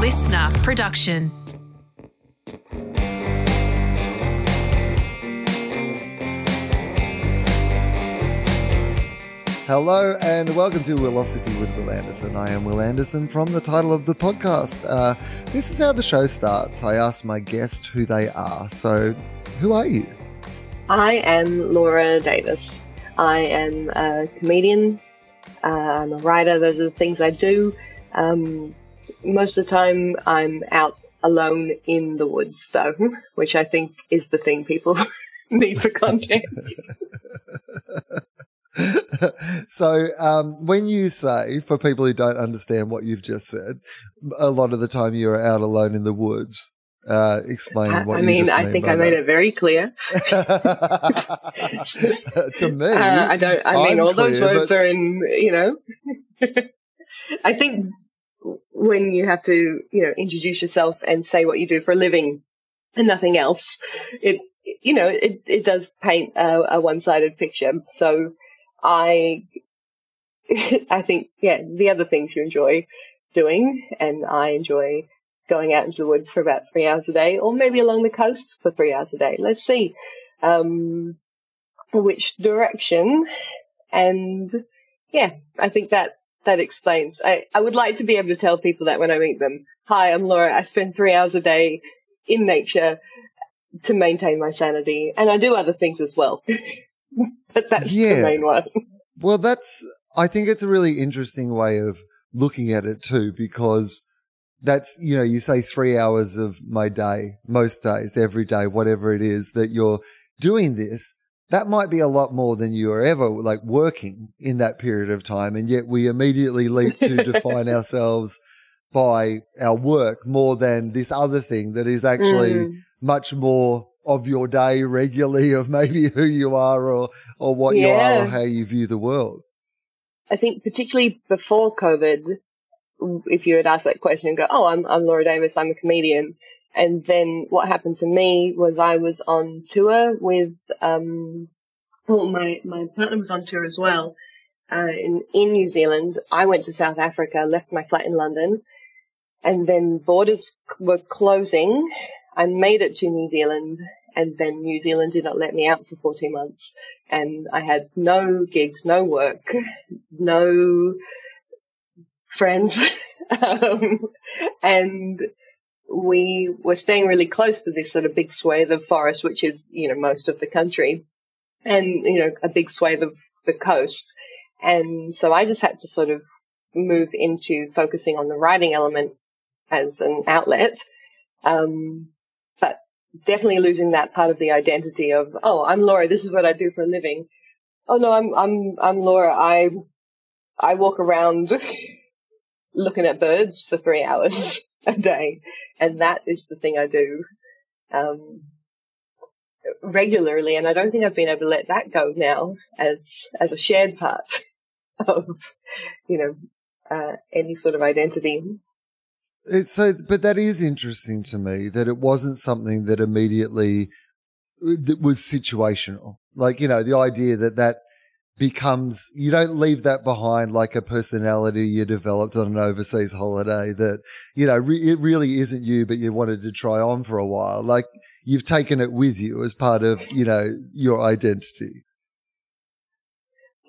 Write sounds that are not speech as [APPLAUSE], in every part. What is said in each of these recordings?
listener production. Hello and welcome to Wilosophy with Will Anderson. I am Will Anderson from the title of the podcast. Uh, this is how the show starts. I ask my guest who they are. So, who are you? I am Laura Davis. I am a comedian. Uh, I'm a writer. Those are the things I do. Um, most of the time, I'm out alone in the woods, though, which I think is the thing people [LAUGHS] need for context. [LAUGHS] so, um, when you say, for people who don't understand what you've just said, a lot of the time you're out alone in the woods. Uh, explain what you're doing. I mean. I think I made it very clear. [LAUGHS] to me, uh, I don't. I mean, I'm all those words but- are in. You know, I think when you have to, you know, introduce yourself and say what you do for a living and nothing else, it, you know, it it does paint a, a one-sided picture. So, I, [LAUGHS] I think, yeah, the other things you enjoy doing, and I enjoy going out into the woods for about three hours a day, or maybe along the coast for three hours a day. Let's see um, which direction. And yeah, I think that that explains. I, I would like to be able to tell people that when I meet them. Hi, I'm Laura. I spend three hours a day in nature to maintain my sanity, and I do other things as well. [LAUGHS] but that's Yeah. the main one. Well, that's, I think it's a really interesting way of looking at it too, because that's, you know, you say three hours of my day, most days, every day, whatever it is that you're doing this. That might be a lot more than you are ever like working in that period of time. And yet we immediately leap to [LAUGHS] define ourselves by our work more than this other thing that is actually Mm. much more of your day regularly of maybe who you are or, or what you are or how you view the world. I think particularly before COVID, if you had asked that question and go, "Oh, I'm I'm Laura Davis, I'm a comedian," and then what happened to me was I was on tour with um, well, my my partner was on tour as well uh, in in New Zealand. I went to South Africa, left my flat in London, and then borders were closing. I made it to New Zealand, and then New Zealand did not let me out for 14 months, and I had no gigs, no work, no friends, [LAUGHS] um, and we were staying really close to this sort of big swathe of forest, which is you know most of the country, and you know a big swathe of the coast, and so I just had to sort of move into focusing on the writing element as an outlet, um, but definitely losing that part of the identity of oh I'm Laura, this is what I do for a living. Oh no, I'm I'm I'm Laura. I I walk around [LAUGHS] looking at birds for three hours [LAUGHS] a day, and that is the thing I do um, regularly. And I don't think I've been able to let that go now as as a shared part [LAUGHS] of you know uh, any sort of identity. It's so, but that is interesting to me that it wasn't something that immediately that was situational. Like, you know, the idea that that becomes, you don't leave that behind like a personality you developed on an overseas holiday that, you know, re- it really isn't you, but you wanted to try on for a while. Like you've taken it with you as part of, you know, your identity.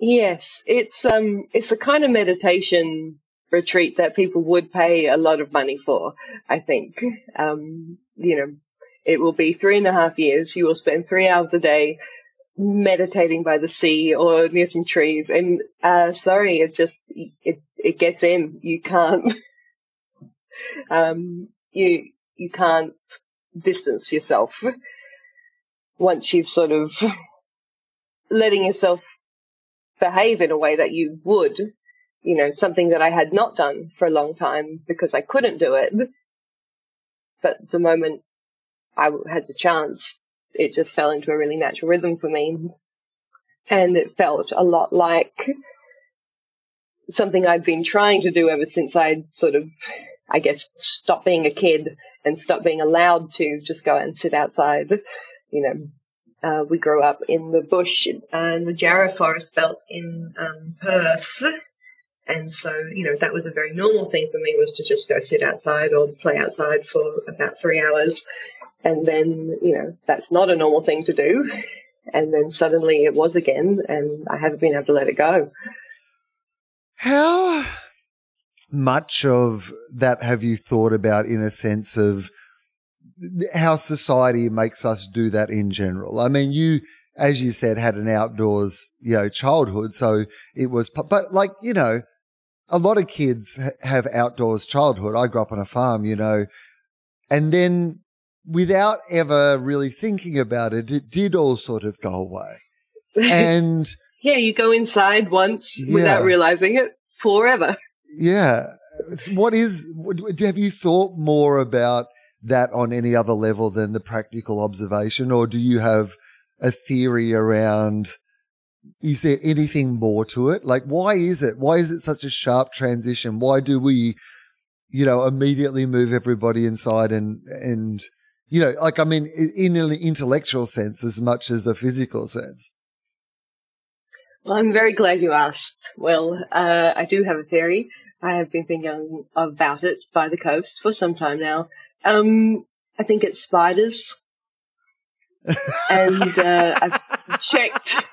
Yes, it's um it's the kind of meditation retreat that people would pay a lot of money for. I think, um, you know, it will be three and a half years. You will spend three hours a day meditating by the sea or near some trees. And uh, sorry, it just it it gets in. You can't. [LAUGHS] um, you you can't distance yourself once you've sort of letting yourself behave in a way that you would, you know, something that I had not done for a long time because I couldn't do it. But the moment i had the chance, it just fell into a really natural rhythm for me. And it felt a lot like something I'd been trying to do ever since I'd sort of, I guess, stopped being a kid and stopped being allowed to just go and sit outside. You know, uh, we grew up in the bush in the Jarrah Forest Belt in um, Perth, And so, you know, that was a very normal thing for me was to just go sit outside or play outside for about three hours. And then, you know, that's not a normal thing to do. And then suddenly it was again, and I haven't been able to let it go. How much of that have you thought about in a sense of how society makes us do that in general? I mean, you, as you said, had an outdoors, you know, childhood. So it was, but like, you know, a lot of kids have outdoors childhood. I grew up on a farm, you know, and then without ever really thinking about it, it did all sort of go away. And [LAUGHS] yeah, you go inside once yeah. without realizing it forever. Yeah. It's, What is, have you thought more about that on any other level than the practical observation, or do you have a theory around? Is there anything more to it? Like, why is it? Why is it such a sharp transition? Why do we, you know, immediately move everybody inside and, and, you know, like, I mean, in an intellectual sense as much as a physical sense? Well, I'm very glad you asked. Well, uh, I do have a theory. I have been thinking about it by the coast for some time now. Um, I think it's spiders. and uh, I've checked. [LAUGHS]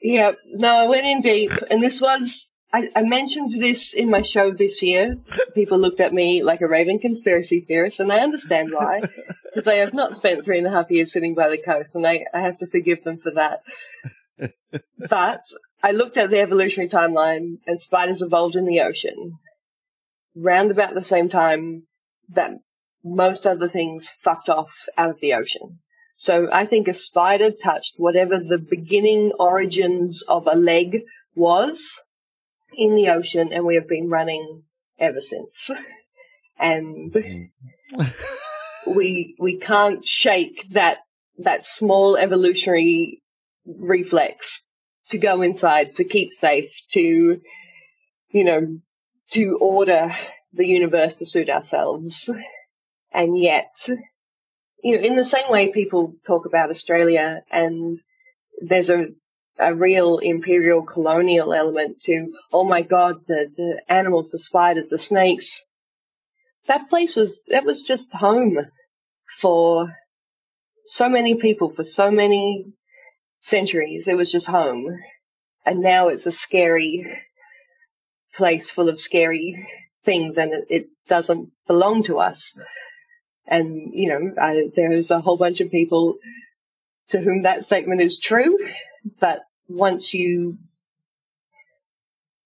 yeah, no, I went in deep, and this was. I, I, mentioned this in my show this year. People looked at me like a raven conspiracy theorist, and I understand why, because I have not spent three and a half years sitting by the coast, and I, I have to forgive them for that. [LAUGHS] but I looked at the evolutionary timeline, and spiders evolved in the ocean round about the same time that most other things fucked off out of the ocean. So I think a spider touched whatever the beginning origins of a leg was in the ocean, and we have been running ever since. [LAUGHS] and we we can't shake that that small evolutionary reflex to go inside, to keep safe, to, you know, to order the universe to suit ourselves. And yet, you know, in the same way people talk about Australia and there's a, a real imperial colonial element to, oh my God, the, the animals, the spiders, the snakes. That place was, that was just home for so many people for so many centuries. It was just home. And now it's a scary place full of scary things and it, it doesn't belong to us. And, you know, I, there's a whole bunch of people to whom that statement is true. But once you,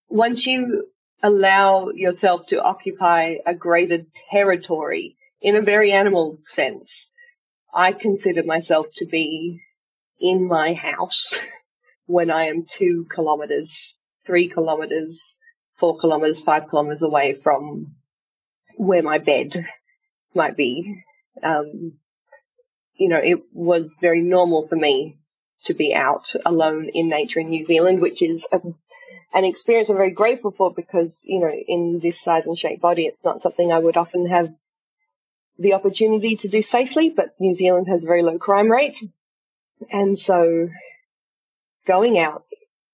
once you allow yourself to occupy a greater territory in a very animal sense, I consider myself to be in my house [LAUGHS] when I am two kilometers, three kilometers, four kilometers, five kilometers away from where my bed might be. Um, you know, it was very normal for me to be out alone in nature in New Zealand, which is a, an experience I'm very grateful for because, you know, in this size and shape body, it's not something I would often have the opportunity to do safely, but New Zealand has a very low crime rate. And so going out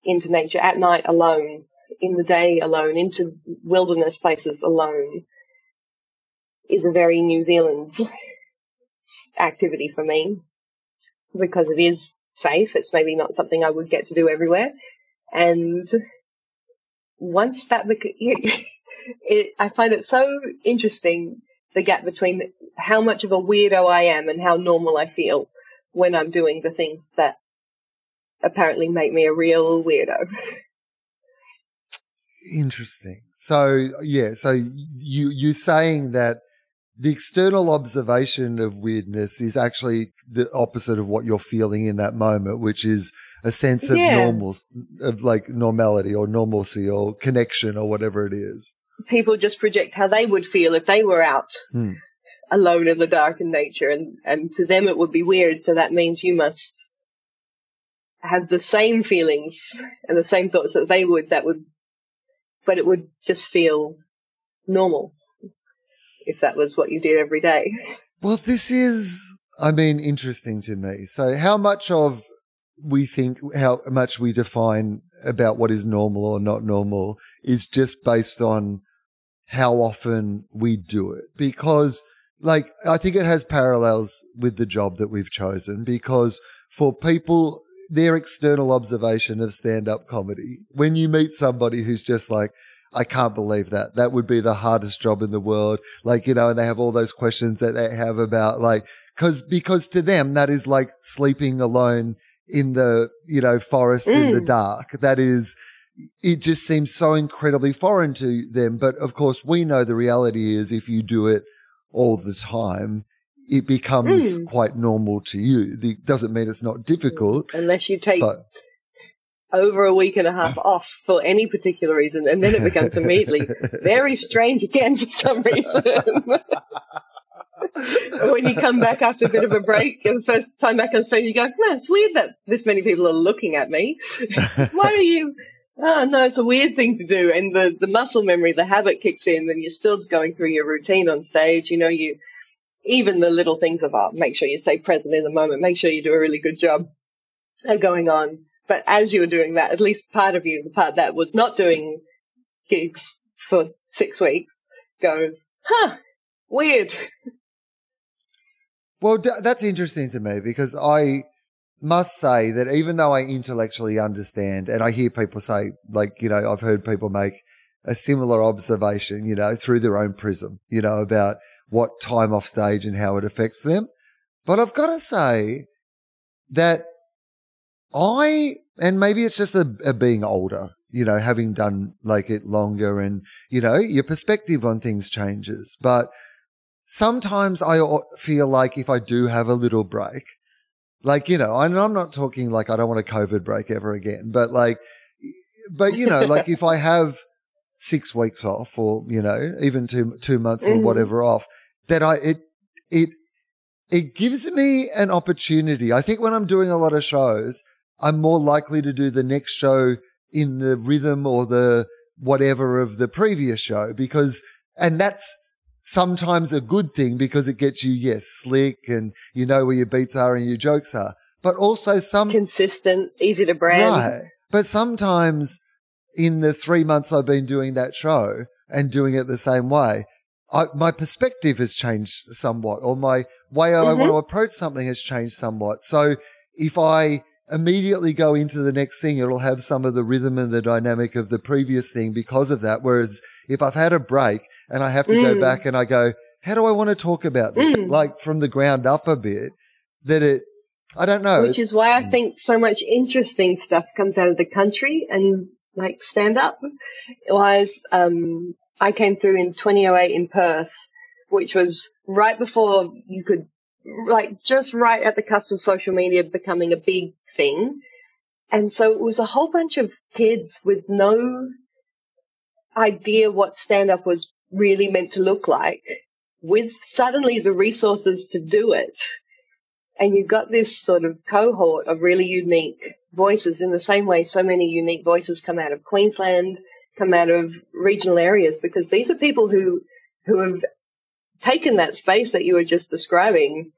into nature at night alone, in the day alone, into wilderness places alone is a very New Zealand activity for me because it is safe. It's maybe not something I would get to do everywhere. And once that, [LAUGHS] it, I find it so interesting the gap between how much of a weirdo I am and how normal I feel when I'm doing the things that apparently make me a real weirdo. [LAUGHS] Interesting. So yeah, so you you're saying that the external observation of weirdness is actually the opposite of what you're feeling in that moment, which is a sense of yeah. normal, of like normality or normalcy or connection or whatever it is. People just project how they would feel if they were out. Hmm alone in the dark in nature and, and to them it would be weird so that means you must have the same feelings and the same thoughts that they would that would but it would just feel normal if that was what you did every day. Well this is i mean interesting to me. So how much of we think how much we define about what is normal or not normal is just based on how often we do it? Because like I think it has parallels with the job that we've chosen because for people their external observation of stand up comedy when you meet somebody who's just like I can't believe that. That would be the hardest job in the world. Like, you know, and they have all those questions that they have about like, cause, because to them, that is like sleeping alone in the, you know, forest mm. in the mm. dark. That is, it just seems so incredibly foreign to them. But of course, we know the reality is if you do it all the time, it becomes mm. quite normal to you. It doesn't mean it's not difficult. Unless you take but, over a week and a half off for any particular reason, and then it becomes immediately very strange again for some reason. [LAUGHS] when you come back after a bit of a break, and the first time back on stage, you go, "Man, it's weird that this many people are looking at me. [LAUGHS] Why are you?" Oh no, it's a weird thing to do, and the the muscle memory, the habit kicks in, and you're still going through your routine on stage. You know, you even the little things of art. Make sure you stay present in the moment. Make sure you do a really good job are going on but as you were doing that, at least part of you, the part that was not doing gigs for six weeks, goes, huh, weird. Well, that's interesting to me because I must say that even though I intellectually understand, and I hear people say, like, you know, I've heard people make a similar observation, you know, through their own prism, you know, about what time off stage and how it affects them. But I've got to say that I, and maybe it's just a, a being older, you know, having done like it longer and, you know, your perspective on things changes. But sometimes I feel like if I do have a little break, like, you know, and I'm not talking like I don't want a COVID break ever again, but like, but you know, like if I [LAUGHS] have six weeks off or, you know, even two, two months or mm-hmm. whatever off, that I, it, it, it gives me an opportunity. I think when I'm doing a lot of shows, I'm more likely to do the next show in the rhythm or the whatever of the previous show because, and that's sometimes a good thing because it gets you, yes, slick and you know where your beats are and your jokes are, but also some consistent, easy to brand. Right. But sometimes in the three months I've been doing that show and doing it the same way, I, my perspective has changed somewhat or my way mm-hmm. I want to approach something has changed somewhat. So if I immediately go into the next thing, it'll have some of the rhythm and the dynamic of the previous thing because of that. Whereas if I've had a break and I have to mm. go back and I go, how do I want to talk about this? Mm. Like from the ground up a bit, that it, I don't know. Which is why I think so much interesting stuff comes out of the country and like stand up. Was um, I came through in 2008 in Perth, which was right before you could like just right at the cusp of social media becoming a big thing. And so it was a whole bunch of kids with no idea what stand up was really meant to look like with suddenly the resources to do it. And you've got this sort of cohort of really unique voices in the same way so many unique voices come out of Queensland, come out of regional areas, because these are people who, who have taken that space that you were just describing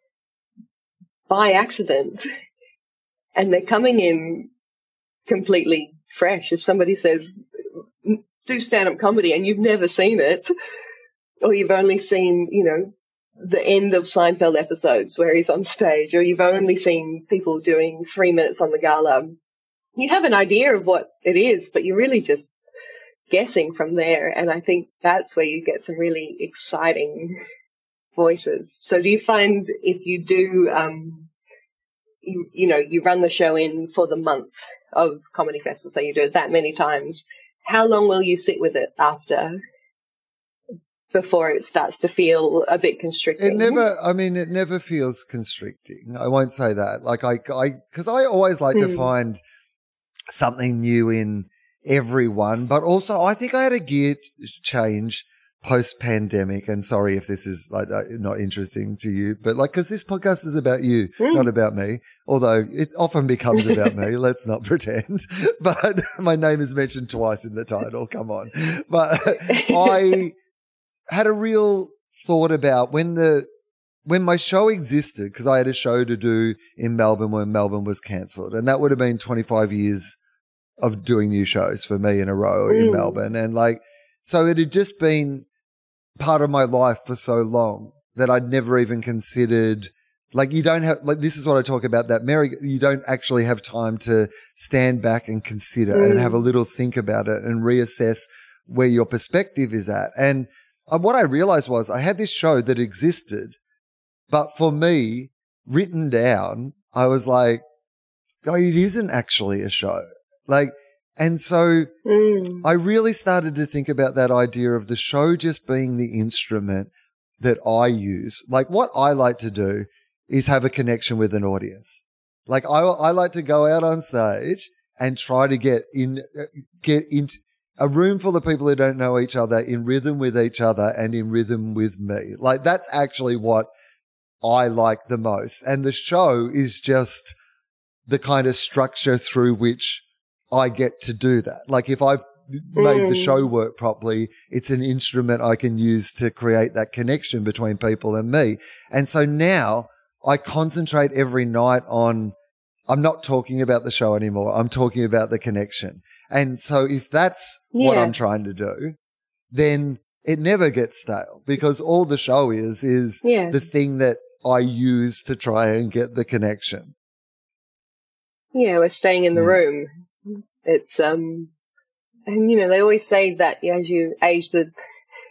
by accident and they're coming in completely fresh. If somebody says, do stand up comedy and you've never seen it, or you've only seen, you know, the end of Seinfeld episodes where he's on stage, or you've only seen people doing three minutes on the gala, you have an idea of what it is, but you're really just guessing from there. And I think that's where you get some really exciting voices. So do you find if you do, um, you, you know, you run the show in for the month of comedy festival, so you do it that many times, how long will you sit with it after before it starts to feel a bit constricting? It never, I mean, it never feels constricting. I won't say that. Like I, I, cause I always like mm. to hmm. find something new in everyone, but also I think I had a gear change post pandemic, and sorry if this is like uh, not interesting to you, but like, cause this podcast is about you, mm. not about me, although it often becomes about me. [LAUGHS] Let's not pretend, [LAUGHS] but my name is mentioned twice in the title. Come on. But I [LAUGHS] had a real thought about when the, when my show existed, because I had a show to do in Melbourne when Melbourne was cancelled, and that would have been 25 years of doing new shows for me in a row mm. in Melbourne. And like, so it had just been part of my life for so long that I'd never even considered. Like, you don't have, like, this is what I talk about that Mary, you don't actually have time to stand back and consider mm. and have a mm. little think about it and reassess where your perspective is at. And uh, what I realized was I had this show that existed, but for me, written down, I was like, oh, it isn't actually a show. Like, and so mm. I really started to think about that idea of the show just being the instrument that I use. Like what I like to do is have a connection with an audience. Like I, I like to go out on stage and try to get in, get into a room full of people who don't know each other in rhythm with each other and in rhythm with me. Like that's actually what I like the most. And the show is just the kind of structure through which I get to do that. Like if I've made mm. the show work properly, it's an instrument I can use to create that connection between people and me. And so now I concentrate every night on, I'm not talking about the show anymore. I'm talking about the connection. And so if that's yeah. what I'm trying to do, then it never gets stale because all the show is, is yeah. the thing that I use to try and get the connection. Yeah, we're staying in the mm. room. It's um, and you know they always say that as you age, that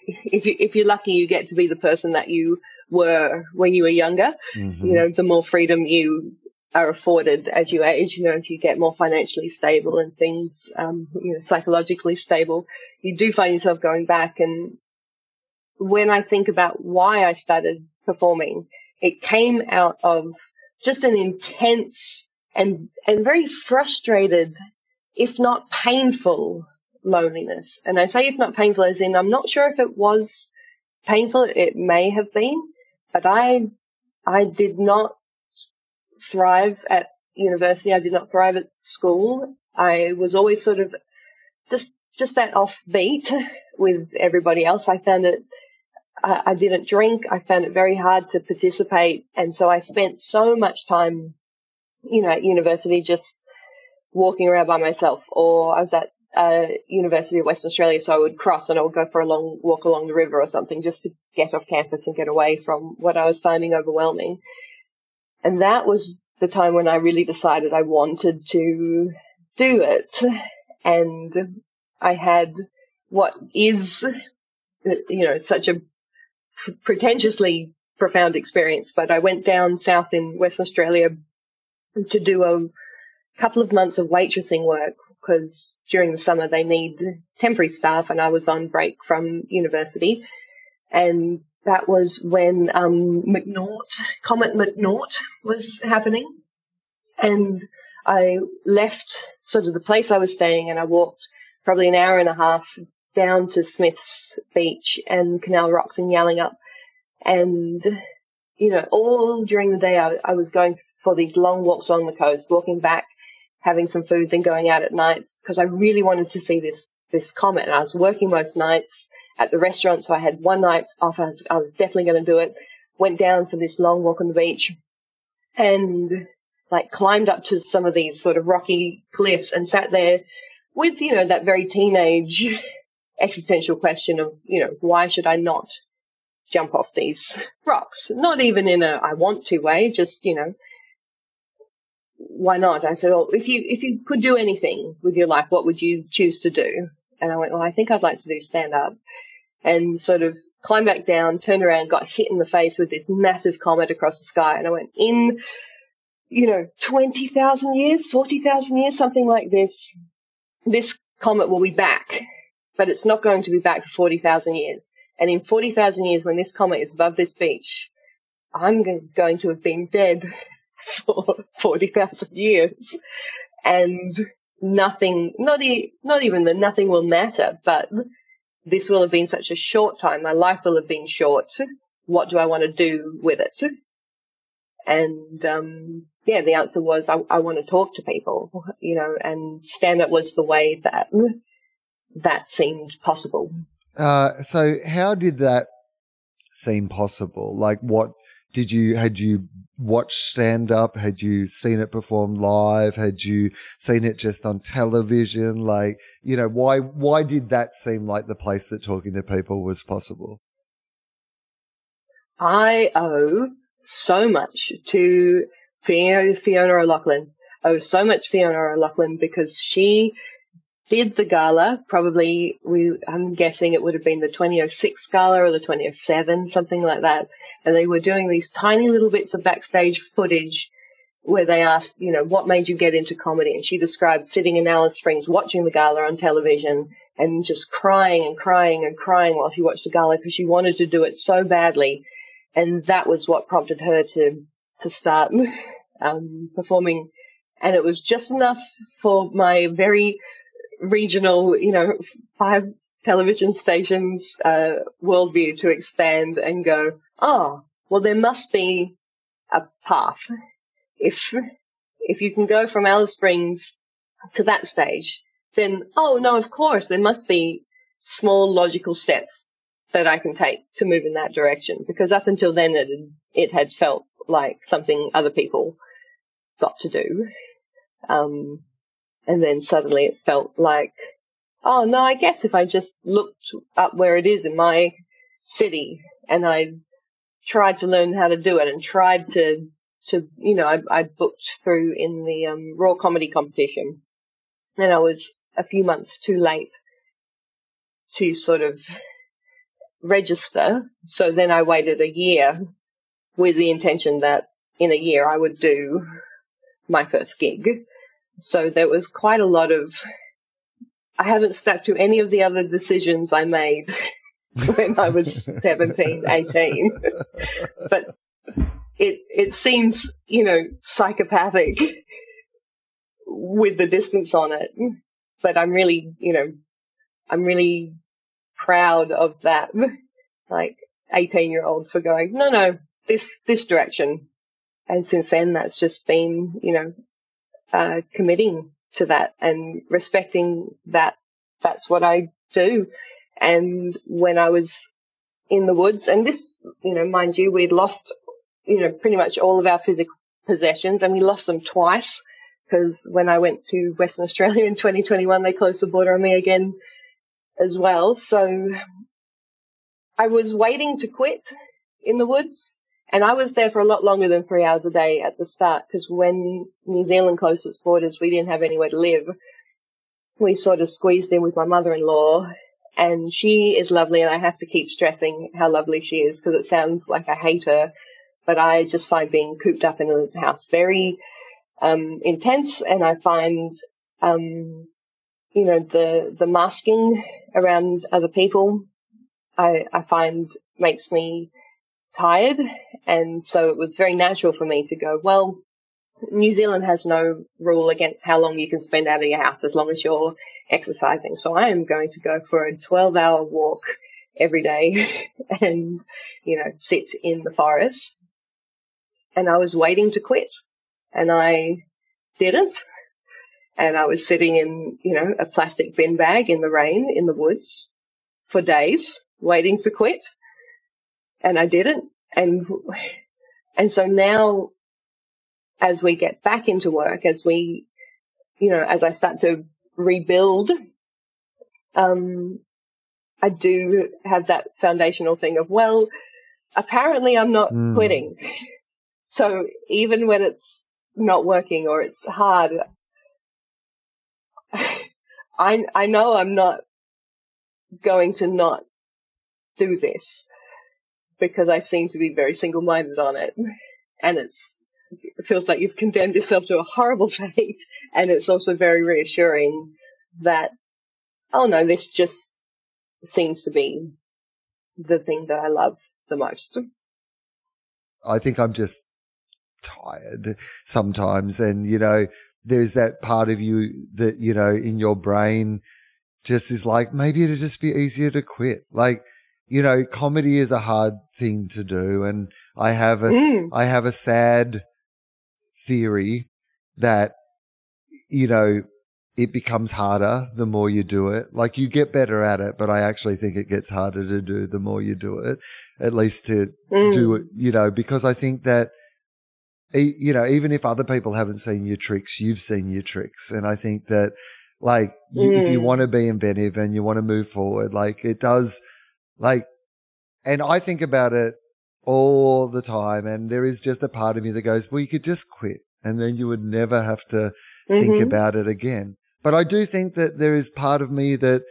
if you if you're lucky, you get to be the person that you were when you were younger. Mm-hmm. You know, the more freedom you are afforded as you age. You know, if you get more financially stable and things, um, you know, psychologically stable, you do find yourself going back. And when I think about why I started performing, it came out of just an intense and and very frustrated if not painful loneliness. And I say if not painful as in I'm not sure if it was painful, it may have been, but I I did not thrive at university. I did not thrive at school. I was always sort of just just that offbeat [LAUGHS] with everybody else. I found it I, I didn't drink. I found it very hard to participate. And so I spent so much time, you know, at university just walking around by myself, or I was at uh, University of Western Australia, so I would cross and I would go for a long walk along the river or something just to get off campus and get away from what I was finding overwhelming. And that was the time when I really decided I wanted to do it. And I had what is, you know, such a pretentiously profound experience, but I went down south in Western Australia to do a couple of months of waitressing work because during the summer they need temporary staff and I was on break from university. And that was when um, McNaught, Comet McNaught was happening. And I left sort of the place I was staying and I walked probably an hour and a half down to Smith's Beach and Canal Rocks and Yallingup. And, you know, all during the day I, I was going for these long walks along the coast, walking back having some food, then going out at night because I really wanted to see this this comet. And I was working most nights at the restaurant, so I had one night off. I was, I was definitely going to do it. Went down for this long walk on the beach, and like climbed up to some of these sort of rocky cliffs and sat there with you know that very teenage [LAUGHS] existential question of you know why should I not jump off these rocks? Not even in a I want to way, just you know why not? I said, well, if you if you could do anything with your life, what would you choose to do? And I went, well, I think I'd like to do stand up, and sort of climbed back down, turned around, got hit in the face with this massive comet across the sky, and I went in, you know, twenty thousand years, forty thousand years, something like this. This comet will be back, but it's not going to be back for forty thousand years. And in forty thousand years, when this comet is above this beach, I'm going to have been dead [LAUGHS] for 40,000 years. And nothing, not, e- not even that nothing will matter, but this will have been such a short time. My life will have been short. What do I want to do with it? And, um, yeah, the answer was I, I want to talk to people, you know, and stand up was the way that that seemed possible. Uh, so how did that seem possible? Like what did you had you watched stand up? Had you seen it performed live? Had you seen it just on television? Like, you know, why why did that seem like the place that talking to people was possible? I owe so much to Fiona, Fiona O'Loughlin. I owe so much Fiona O'Loughlin because she did the gala. Probably we, I'm guessing it would have been the 2006 gala or the 2007, something like that. And they were doing these tiny little bits of backstage footage where they asked, you know, what made you get into comedy? And she described sitting in Alice Springs watching the gala on television and just crying and crying and crying while she watched the gala because she wanted to do it so badly. And that was what prompted her to, to start [LAUGHS] um, performing. And it was just enough for my very regional, you know, five television stations uh, worldview to expand and go, oh, well, there must be a path. If if you can go from Alice Springs to that stage, then oh no, of course there must be small logical steps that I can take to move in that direction. Because up until then, it it had felt like something other people got to do. Um, and then suddenly it felt like, oh no, I guess if I just looked up where it is in my city and I tried to learn how to do it and tried to, to, you know, I, I booked through in the um, Raw Comedy competition and I was a few months too late to sort of register. So then I waited a year with the intention that in a year I would do my first gig. So there was quite a lot of. I haven't stuck to any of the other decisions I made [LAUGHS] when I was [LAUGHS] 17, 18. but it it seems, you know, psychopathic with the distance on it. But I'm really, you know, I'm really proud of that. Like 18 year old for going, no, no, this, this direction. And since then, that's just been, you know, uh, committing to that and respecting that that's what I do. And when I was in the woods, and this, you know, mind you, we'd lost, you know, pretty much all of our physical possessions and we lost them twice because when I went to Western [LAUGHS] Australia in 2021, they closed the border on me again as well. So I was waiting to quit in the woods and I was there for a lot longer than three hours a day at the start because when New Zealand closed its borders, we didn't have anywhere to live. We sort of squeezed in with my mother-in-law and she is lovely and I have to keep stressing how lovely she is because it sounds like I hate her, but I just find being cooped up in a house very um, intense and I find, um, you know, the, the masking around other people, I, I find makes me tired. And so it was very natural for me to go, well, New Zealand has no rule against how long you can spend out of your house as long as you're exercising. So I am going to go for a 12 hour walk every day [LAUGHS] and, you know, sit in the forest. And I was waiting to quit and I didn't. And I was sitting in, you know, a plastic bin bag in the rain in the woods for days waiting to quit and I didn't. And, and so now as we get back into work, as we, you know, as I start to rebuild, um, I do have that foundational thing of, well, apparently I'm not mm. quitting. So even when it's not working or it's hard, [SIGHS] I, I know I'm not going to not do this because I seem to be very single minded on it. And it's, it feels like you've condemned yourself to a horrible [LAUGHS] fate. And it's also very reassuring that, oh no, this just seems to be the thing that I love the most. I think I'm just tired sometimes. And, you know, there's that part of you that, you know, in your brain just is like, maybe it'd just be easier to quit. Like, you know, comedy is a hard thing to do. And I have a, mm. I have a sad theory that, you know, it becomes harder the more you do it. Like you get better at it, but I actually think it gets harder to do the more you do it, at least to Mm. do it, you know, because I think that, you know, even if other people haven't seen your tricks, you've seen your tricks. And I think that, like, you, if you Mm. want to be inventive and you want to move forward, like, it does, like, and I think about it all the time. And there is just a part of me that goes, well, you could just quit and then you would never have to think Mhm. about it again. But I do think that there is part of me that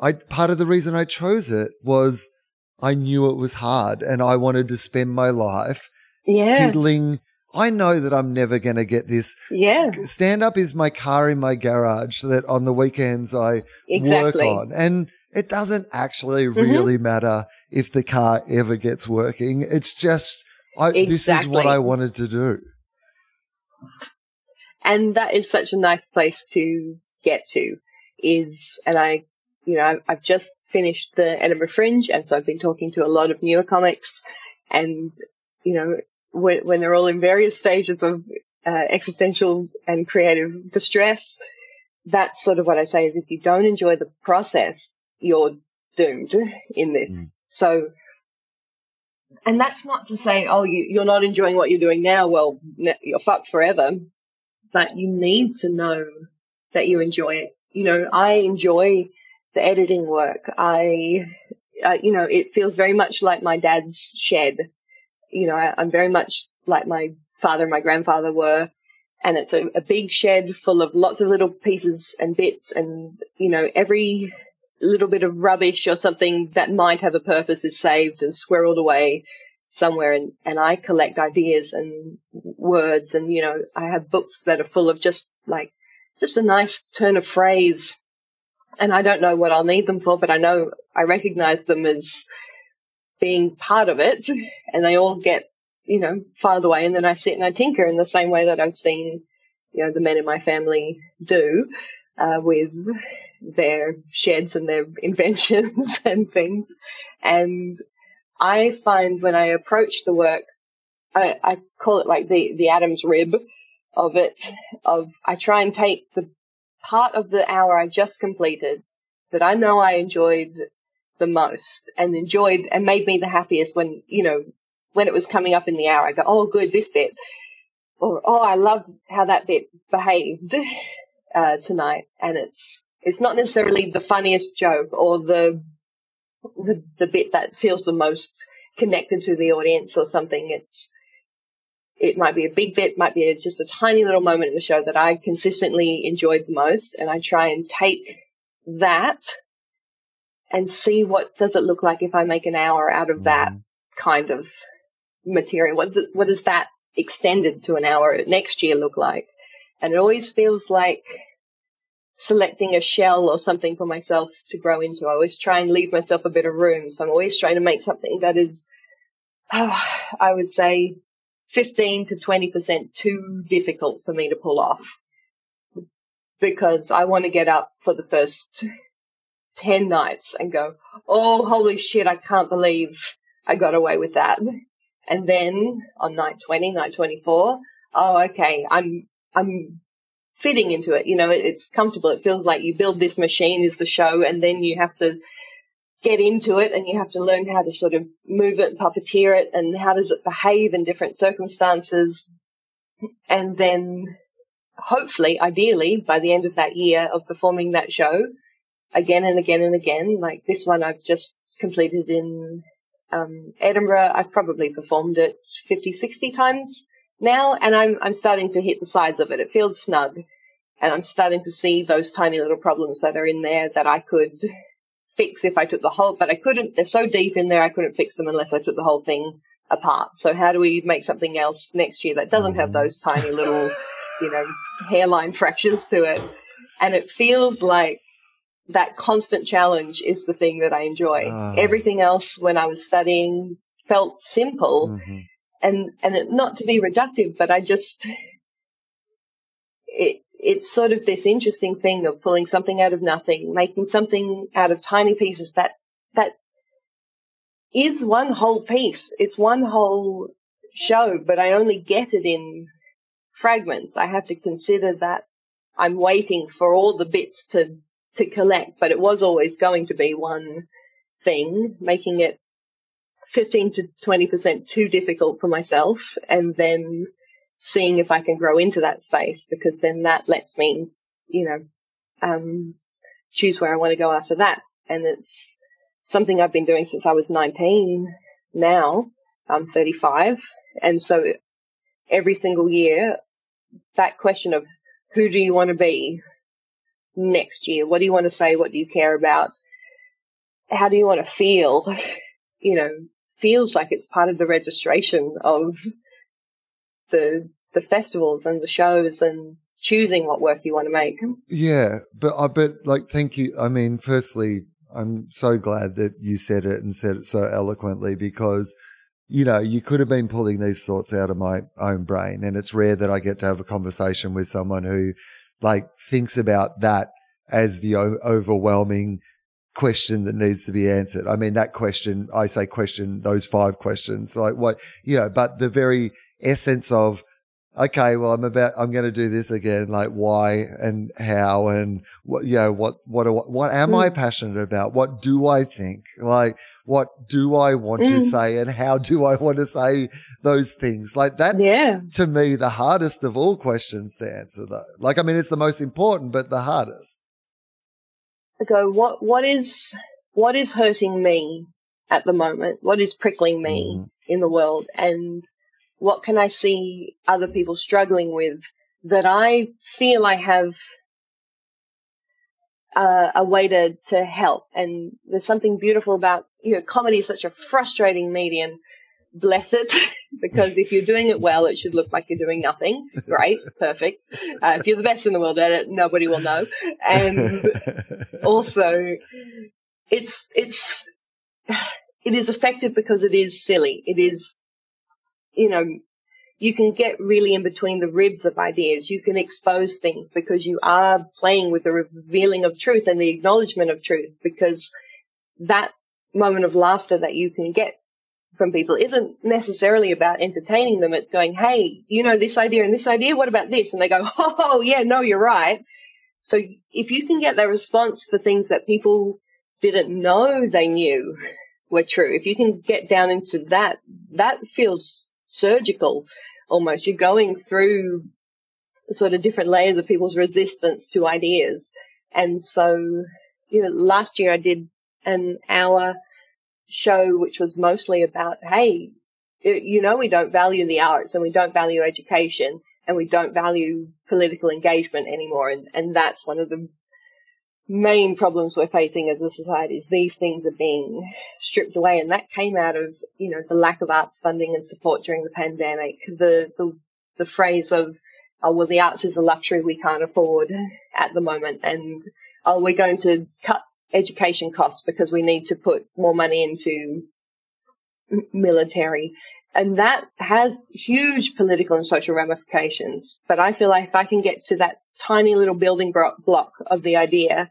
I, part of the reason I chose it was I knew it was hard and I wanted to spend my life Yeah. fiddling. I know that I'm never going to get this. Yeah. Stand up is my car in my garage that on the weekends I Exactly. work on. And it doesn't actually Mhm. really matter if the car ever gets working. It's just, I, this is what I wanted to do. and that is such a nice place to get to is and i you know I've, I've just finished the edinburgh fringe and so i've been talking to a lot of newer comics and you know when, when they're all in various stages of uh, existential and creative distress that's sort of what i say is if you don't enjoy the process you're doomed in this Mm. so and that's not to say oh you, you're not enjoying what you're doing now well you're fucked forever but you need to know that you enjoy it. You know, I enjoy the editing work. I, uh, you know, it feels very much like my dad's shed. You know, I, I'm very much like my father and my grandfather were. And it's a, a big shed full of lots of little pieces and bits and, you know, every little bit of rubbish or something that might have a purpose is saved and squirreled away somewhere and, and I collect ideas and words and, you know, I have books that are full of just like, just a nice turn of phrase. And I don't know what I'll need them for, but I know I recognize them as being part of it [LAUGHS] and they all get, you know, filed away and then I sit and I tinker in the same way that I've seen, you know, the men in my family do, uh, with their sheds and their inventions [LAUGHS] and things. And I find when I approach the work, I, I call it like the, the Adam's rib of it, of I try and take the part of the hour I just completed that I know I enjoyed the most and enjoyed and made me the happiest when, you know, when it was coming up in the hour, I go, oh, good, this bit. Or, oh, I love how that bit behaved uh, tonight. And it's, it's not necessarily the funniest joke or the the the bit that feels the most connected to the audience or something. It's it might be a big bit, might be a, just a tiny little moment in the show that I consistently enjoyed the most, and I try and take that and see what does it look like if I make an hour out of that Mhm. kind of material. What does it, what does that extended to an hour next year look like? And it always feels like selecting a shell or something for myself to grow into. I always try and leave myself a bit of room. So I'm always trying to make something that is, oh, I would say, 15 to 20% too difficult for me to pull off. Because I want to get up for the first 10 nights and go, oh, holy shit, I can't believe I got away with that. And then on night 20, night 24, oh, okay, I'm, I'm fitting into it. You know, it, it's comfortable. It feels like you build this machine is the show and then you have to get into it and you have to learn how to sort of move it and puppeteer it and how does it behave in different circumstances. And then hopefully, ideally, by the end of that year of performing that show again and again and again, like this one I've just completed in um, Edinburgh, I've probably performed it 50, 60 times now, and I'm I'm starting to hit the sides of it. It feels snug, and I'm starting to see those tiny little problems that are in there that I could fix if I took the whole, but I couldn't. They're so deep in there, I couldn't fix them unless I took the whole thing apart. So how do we make something else next year that doesn't have those tiny little, you know, hairline [LAUGHS] fractures to it? And it feels like that constant challenge is the thing that I enjoy. Ah. Everything else when I was studying felt simple Mhm. And and it, not to be reductive, but I just it it's sort of this interesting thing of pulling something out of nothing, making something out of tiny pieces that that is one whole piece. It's one whole show, but I only get it in fragments. I have to consider that I'm waiting for all the bits to to collect, but it was always going to be one thing, making it 15 to 20% too difficult for myself and then seeing if I can grow into that space because then that lets me, you know, um, choose where I want to go after that. And it's something I've been doing since I was 19 now. I'm 35. And so every single year, that question of who do you want to be next year? What do you want to say? What do you care about? How do you want to feel? [LAUGHS] You know, feels like it's part of the registration of the the festivals and the shows and choosing what work you want to make. Yeah, but I bet like thank you. I mean, firstly, I'm so glad that you said it and said it so eloquently because you know, you could have been pulling these thoughts out of my own brain and it's rare that I get to have a conversation with someone who like thinks about that as the o- overwhelming question that needs to be answered. I mean, that question, I say question, those five questions, like what, you know, but the very essence of, okay, well, I'm about, I'm going to do this again. Like why and how and what, you know, what, what, what, what am mm. I passionate about? What do I think? Like, what do I want mm. to say and how do I want to say those things? Like that's yeah. to me the hardest of all questions to answer though. Like, I mean, it's the most important, but the hardest. Go, what, what is, what is hurting me at the moment? What is prickling me mm. in the world? And what can I see other people struggling with that I feel I have uh, a way to, to help? And there's something beautiful about, you know, comedy is such a frustrating medium. Bless it. [LAUGHS] because if you're doing it well, it should look like you're doing nothing. Great. Perfect. Uh, if you're the best in the world at it, nobody will know. And [LAUGHS] also, it's, it's, it is effective because it is silly. It is you know, you can get really in between the ribs of ideas. You can expose things because you are playing with the revealing of truth and the acknowledgement of truth because that moment of laughter that you can get from people isn't necessarily about entertaining them. It's going, Hey, you know, this idea and this idea. What about this? And they go, [LAUGHS] Oh, yeah, no, you're right. So if you can get that response for things that people didn't know they knew were true, if you can get down into that, that feels surgical almost. You're going through sort of different layers of people's resistance to ideas. And so, you know, last year I did an hour show which was mostly about, hey, you know, we don't value the arts and we don't value education and we don't value political engagement anymore. And, and that's one of the main problems we're facing as a society is these things are being stripped away. And that came out of you know the lack of arts funding and support during the pandemic. The the, the phrase of oh well the arts is a luxury we can't afford at the moment. And oh we're going to cut education costs because we need to put more money into military and that has huge political and social ramifications but i feel like if i can get to that tiny little building block of the idea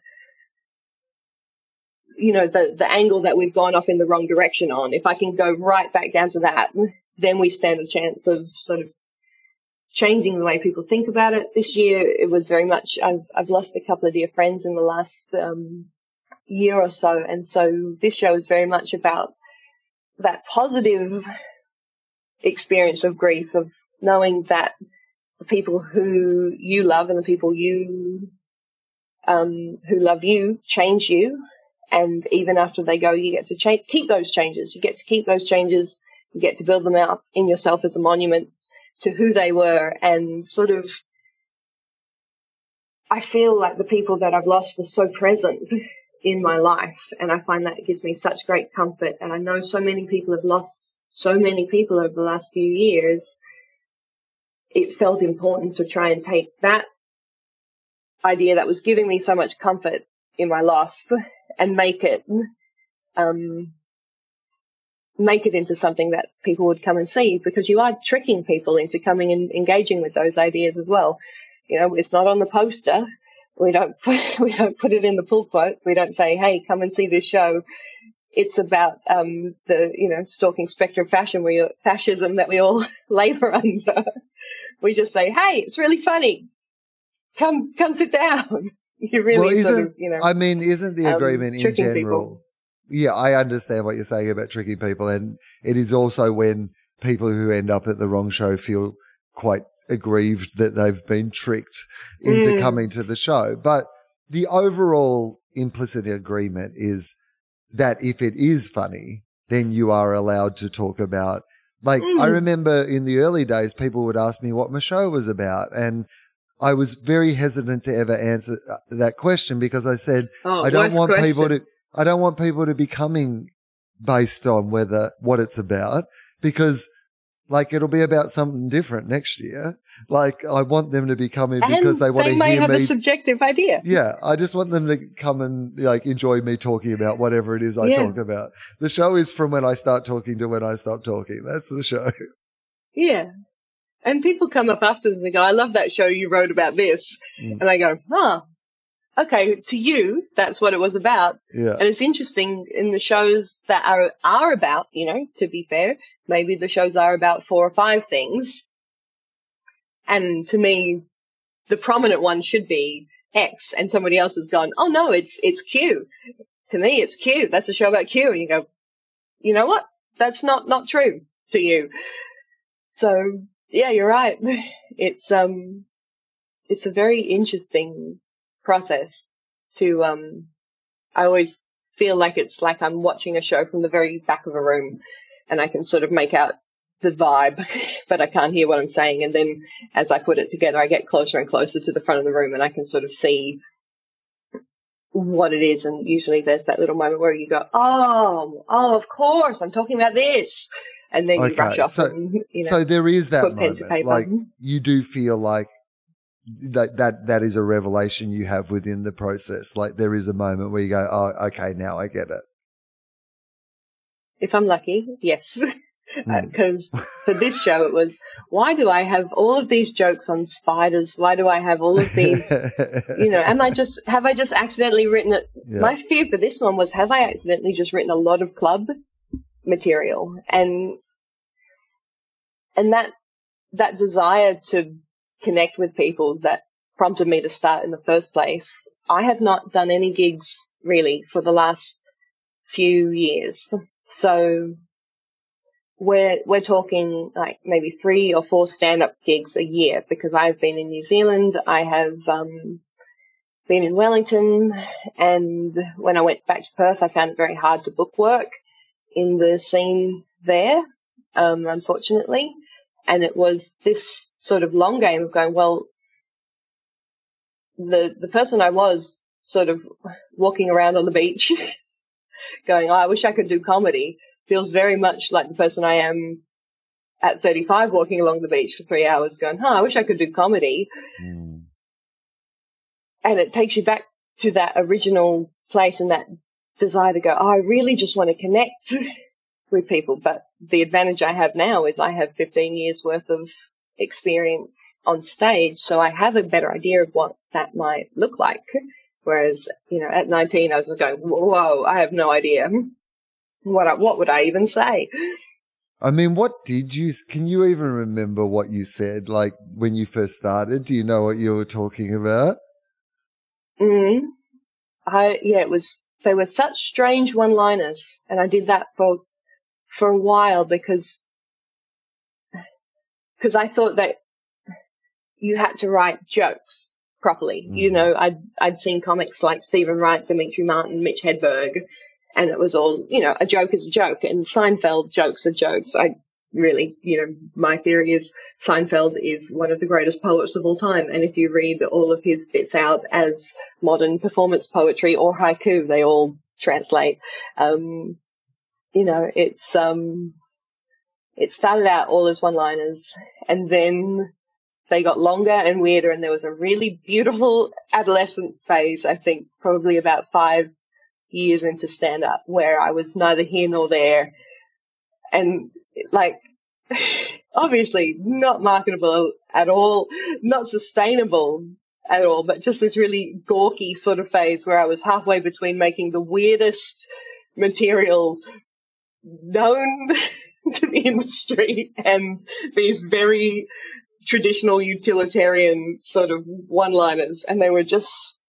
you know, the, the angle that we've gone off in the wrong direction on, if I can go right back down to that, then we stand a chance of sort of changing the way people think about it. This year, it was very much, I've, I've lost a couple of dear friends in the last um, year or so. And so this show is very much about that positive experience of grief, of knowing that the people who you love and the people you um, who love you change you and even after they go, you get to cha- keep those changes. You get to keep those changes. You get to build them out in yourself as a monument to who they were and sort of I feel like the people that I've lost are so present in my life and I find that gives me such great comfort and I know so many people have lost so many people over the last few years. It felt important to try and take that idea that was giving me so much comfort in my loss and make it um, make it into something that people would come and see because you are tricking people into coming and engaging with those ideas as well. You know, it's not on the poster. We don't [LAUGHS] put, we don't put it in the pull quotes. We don't say, "Hey, come and see this show." It's about um, the you know stalking spectre of fashion, we fascism that we all [LAUGHS] labor under. We just say, "Hey, it's really funny. come come sit down. [LAUGHS] You really well, isn't of, you know. I mean, isn't the um, agreement in general? people. Yeah, I understand what you're saying about tricking people, and it is also when people who end up at the wrong show feel quite aggrieved that they've been tricked into Mm. coming to the show. But the overall implicit agreement is that if it is funny, then you are allowed to talk about. Like, I Mm. remember in the early days, people would ask me what my show was about. And I was very hesitant to ever answer uh, that question because I said, oh, I don't want people to, I don't want people to be coming based on whether, what it's about because like it'll be about something different next year. Like I want them to be coming because they want to may hear have me a subjective idea. yeah, I just want them to come and like enjoy me talking about whatever it is I Yeah. talk about. The show is from when I start talking to when I stop talking. That's the show. [LAUGHS] Yeah. And people come up afterwards and they go, I love that show you wrote about this. Mm. And I go, huh. Okay, to you, that's what it was about. Yeah. And it's interesting in the shows that are, are about, you know, to be fair, maybe the shows are about four or five things. And to me, the prominent one should be X and somebody else has gone, oh no, it's, it's Q. To me, it's Q. That's a show about Q. And you go, you know what? That's not, not true to you. So yeah, you're right. [LAUGHS] It's, um, it's a very interesting process to, um, I always feel like it's like I'm watching a show from the very back of a room and I can sort of make out the vibe, [LAUGHS] but I can't hear what I'm saying. And then as I put it together, I get closer and closer to the front of the room and I can sort of see what it is. And usually there's that little moment where you go, Oh, oh, of course, I'm talking about this. And then you Okay, rush off so- and, you know, so there is that put pen to moment. Like you do feel like that that that is a revelation you have within the process. Like there is a moment where you go, "Oh, okay, now I get it." If I'm lucky, yes. [LAUGHS] Mm. Because for this show, it was why do I have all of these jokes on spiders? Why do I have all of these? [LAUGHS] you know, am I just have I just accidentally written it? Yeah. My fear for this one was have I accidentally just written a lot of club material and and that that desire to connect with people that prompted me to start in the first place. I have not done any gigs really for the last few years. So we're we're talking like maybe three or four stand up gigs a year because I've been in New Zealand, I have um, been in Wellington, and when I went back to Perth, I found it very hard to book work in the scene there, um, unfortunately. And it was this sort of long game of going, well, the the person I was sort of walking around on the beach, [LAUGHS] going, oh, I wish I could do comedy feels very much like the person I am at 35 walking along the beach for three hours going, huh, I wish I could do comedy. Mm. And it takes you back to that original place and that desire to go, oh, I really just want to connect [LAUGHS] with people. But the advantage I have now is I have 15 years worth of experience on stage. So I have a better idea of what that might look like. Whereas, you know, at 19, I was just going, whoa, I have no idea. What I, what would I even say? I mean, what did you? Can you even remember what you said? Like when you first started, do you know what you were talking about? Mm. I yeah, it was they were such strange one-liners, and I did that for for a while because because I thought that you had to write jokes properly. You Mhm. know, I'd I'd seen comics like Steven Wright, Demetri Martin, Mitch Hedberg, and it was all you know, a joke is a joke, and Seinfeld jokes are jokes. I really, you know, my theory is Seinfeld is one of the greatest poets of all time, and if you read all of his bits out as modern performance poetry or haiku, they all translate. Um, you know, it's um, it started out all as one-liners, and then they got longer and weirder, and there was a really beautiful adolescent phase. I think probably about five years into stand-up, where I was neither here nor there, and like [LAUGHS] obviously not marketable at all, not sustainable at all, but just this really gawky sort of phase where I was halfway between making the weirdest material known [LAUGHS] to the industry and these very traditional utilitarian sort of one liners. And they were just,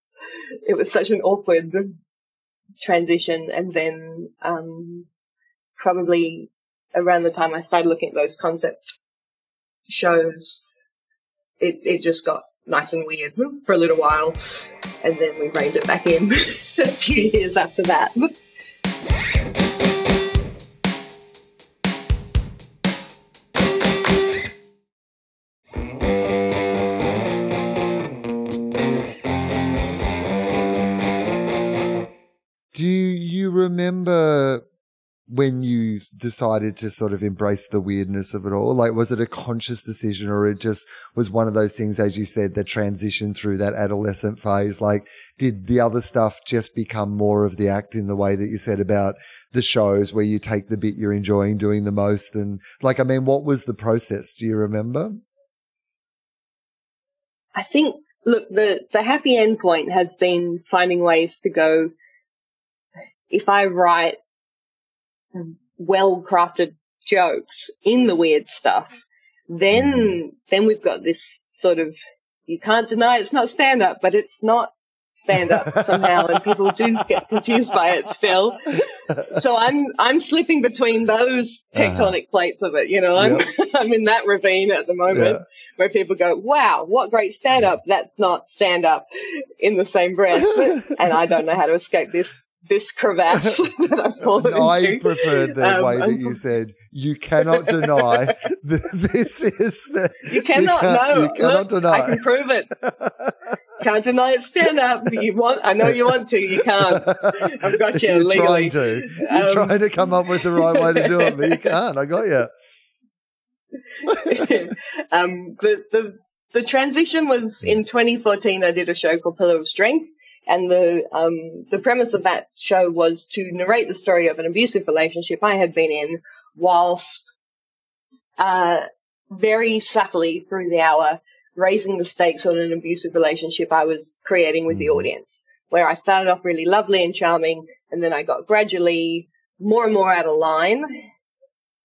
it was such an awkward transition. And then, um, probably around the time I started looking at those concept shows, it, it just got nice and weird for a little while. And then we reined it back in [LAUGHS] a few years after that. When you decided to sort of embrace the weirdness of it all? Like, was it a conscious decision or it just was one of those things, as you said, that transition through that adolescent phase? Like, did the other stuff just become more of the act in the way that you said about the shows where you take the bit you're enjoying doing the most? And like, I mean, what was the process? Do you remember? I think, look, the, the happy end point has been finding ways to go, if I write well crafted jokes in the weird stuff, then then we've got this sort of you can't deny it's not stand up, but it's not stand up [LAUGHS] somehow, and people do get confused by it still. So I'm I'm slipping between those uh-huh. tectonic uh-huh. plates of it. You know, I'm yep. [LAUGHS] I'm in that ravine at the moment. Yeah. Where people go, wow, what great stand up. That's not stand up in the same breath. [LAUGHS] and I don't know how to escape this this crevasse [LAUGHS] that I've fallen I into. I preferred the um, way that you said you cannot deny [LAUGHS] that this is the you cannot no you cannot Look, deny. I can prove it. [LAUGHS] Can't deny it. Stand up. You want? I know you want to. You can't. I've got you You're legally. Trying to. You're um, trying to come up with the right way to do it, but you can't. I got you. um, the the the transition was in 2014. I did a show called Pillar of Strength, and the um, the premise of that show was to narrate the story of an abusive relationship I had been in, whilst uh, very subtly through the hour raising the stakes on an abusive relationship I was creating with the mm-hmm. audience. Where I started off really lovely and charming, and then I got gradually more and more out of line.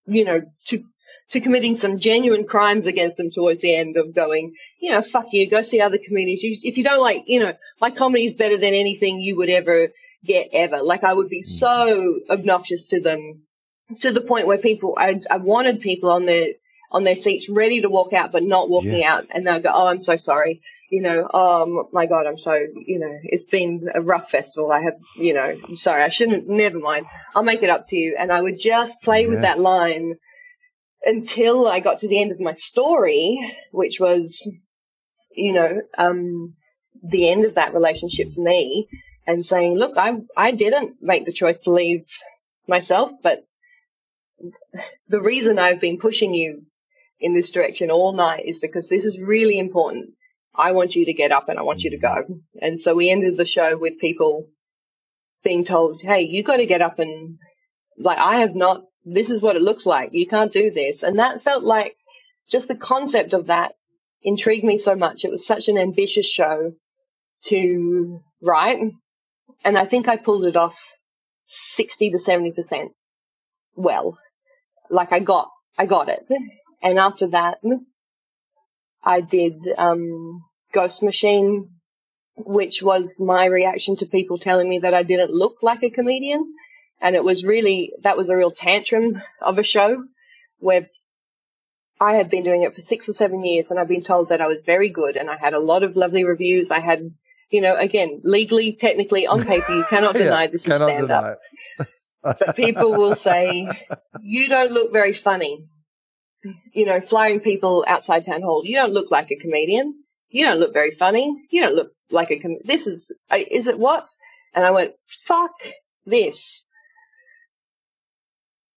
You know, to to committing some genuine crimes against them towards the end of going, you know, fuck you, go see other comedies. If you don't like, you know, my comedy is better than anything you would ever get ever. Like I would be mm. so obnoxious to them to the point where people, I, I wanted people on their, on their seats ready to walk out, but not walking yes. out. And they'll go, Oh, I'm so sorry. You know, oh my God, I'm so, you know, it's been a rough festival. I have, you know, I'm sorry. I shouldn't, never mind. I'll make it up to you. And I would just play yes. with that line until I got to the end of my story, which was, you know, um, the end of that relationship for me, and saying, look, I I didn't make the choice to leave myself, but the reason I've been pushing you in this direction all night is because this is really important. I want you to get up and I want you to go. And so we ended the show with people being told, hey, you got to get up and, like, I have not this is what it looks like. You can't do this. And that felt like just the concept of that intrigued me so much. It was such an ambitious show to write. And I think I pulled it off 60 to 70% well. Like I got, I got it. And after that, I did, um, Ghost Machine, which was my reaction to people telling me that I didn't look like a comedian. And it was really, that was a real tantrum of a show where I had been doing it for six or seven years and I've been told that I was very good and I had a lot of lovely reviews. I had, you know, again, legally, technically on paper, you cannot [LAUGHS] deny yeah, this is stand up. [LAUGHS] but people will say, you don't look very funny. You know, flying people outside town hall, you don't look like a comedian. You don't look very funny. You don't look like a com- this is, is it what? And I went, fuck this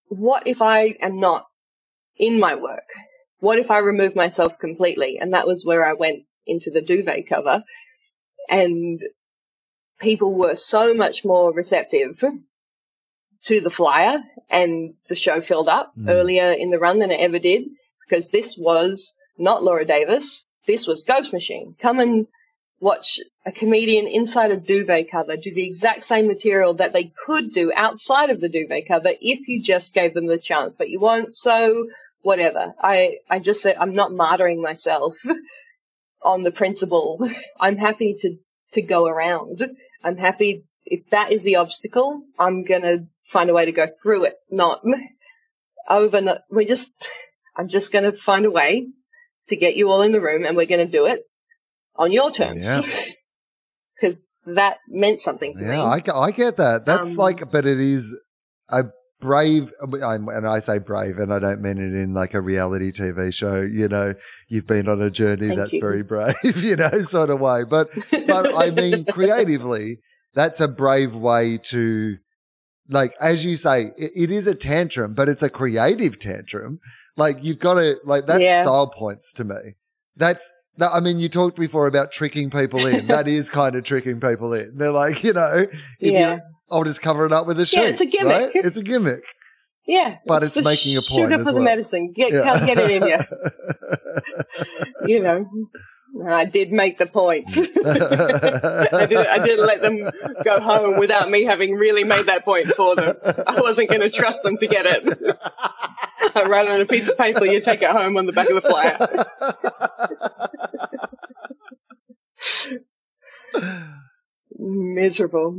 what if I am not in my work? What if I remove myself completely? And that was where I went into the duvet cover. And people were so much more receptive to the flyer and the show filled up mm. earlier in the run than it ever did because this was not Laura Davis. This was Ghost Machine. Come and watch a comedian inside a duvet cover do the exact same material that they could do outside of the duvet cover if you just gave them the chance, but you won't. So whatever. I, I just said, I'm not martyring myself [LAUGHS] on the principle. [LAUGHS] I'm happy to, to go around. I'm happy if that is the obstacle, I'm going to find a way to go through it, not [LAUGHS] over. we're just, I'm just going to find a way to get you all in the room and we're going to do it on your terms. Because that meant something to yeah, me. Yeah, I, I get that. That's um, like, but it is a brave, and I say brave, and I don't mean it in like a reality TV show. You know, you've been on a journey that's you. very brave, [LAUGHS] you know, sort of way. But, but I mean, [LAUGHS] creatively, that's a brave way to, like, as you say, it, it is a tantrum, but it's a creative tantrum. Like, you've got to, like, that's yeah. style points to me. That's, that, I mean, you talked before about tricking people in. that is [LAUGHS] kind of tricking people in. They're like, you know, yeah. You, I'll just cover it up with a sheet. Yeah, it's a gimmick. Right? It's a gimmick. Yeah, but it's, it's making a point. Up for well. the medicine. Get, yeah. get it in you. [LAUGHS] you know. I did make the point. [LAUGHS] I, did, I didn't let them go home without me having really made that point for them. I wasn't going to trust them to get it. I write on a piece of paper, you take it home on the back of the Miserable.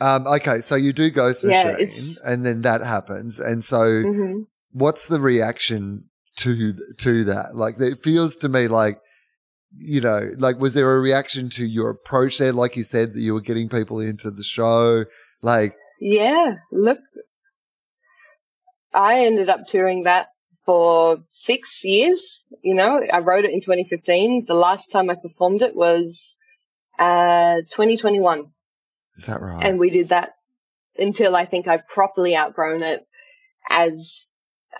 Um, okay, so you do Ghost yeah, Machine, and then that happens. And so, mm-hmm. what's the reaction to to that? Like, it feels to me like you know, like, was there a reaction to your approach there? Like you said, that you were getting people into the show. Like, yeah, look, I ended up touring that for six years. You know, I wrote it in 2015. The last time I performed it was uh, 2021. Is that right? And we did that until I think I've properly outgrown it as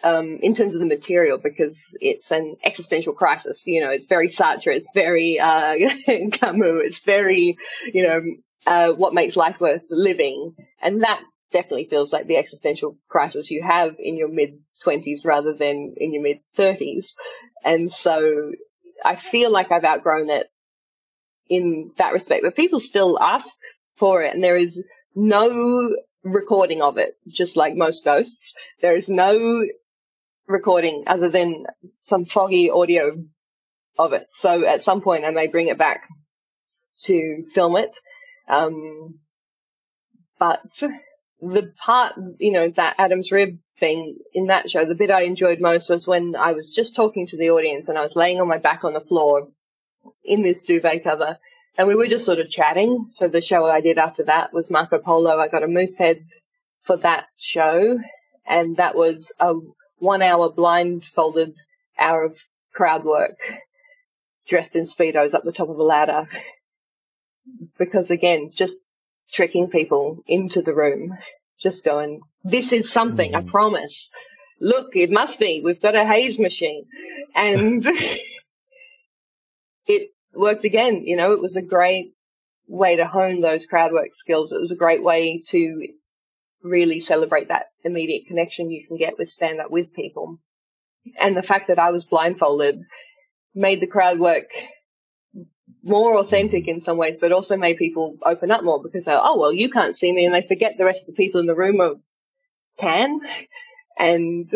um, in terms of the material because it's an existential crisis. You know, it's very Sartre, it's very uh, [LAUGHS] Camus, it's very, you know, uh, what makes life worth living, and that definitely feels like the existential crisis you have in your mid twenties rather than in your mid thirties, and so I feel like I've outgrown it in that respect. But people still ask for it, and there is no recording of it, just like most ghosts. There is no recording other than some foggy audio of it. So at some point I may bring it back to film it. Um, but the part, you know, that Adam's rib thing in that show, the bit I enjoyed most was when I was just talking to the audience and I was laying on my back on the floor in this duvet cover and we were just sort of chatting. So the show I did after that was Marco Polo. I got a moose head for that show and that was a one hour blindfolded hour of crowd work dressed in speedos up the top of a ladder because again just tricking people into the room just going this is something mm. i promise look it must be we've got a haze machine and [LAUGHS] it worked again you know it was a great way to hone those crowd work skills it was a great way to really celebrate that immediate connection you can get with stand up with people. And the fact that I was blindfolded made the crowd work more authentic in some ways, but also made people open up more because they're, oh, well, you can't see me. And they forget the rest of the people in the room are, can. And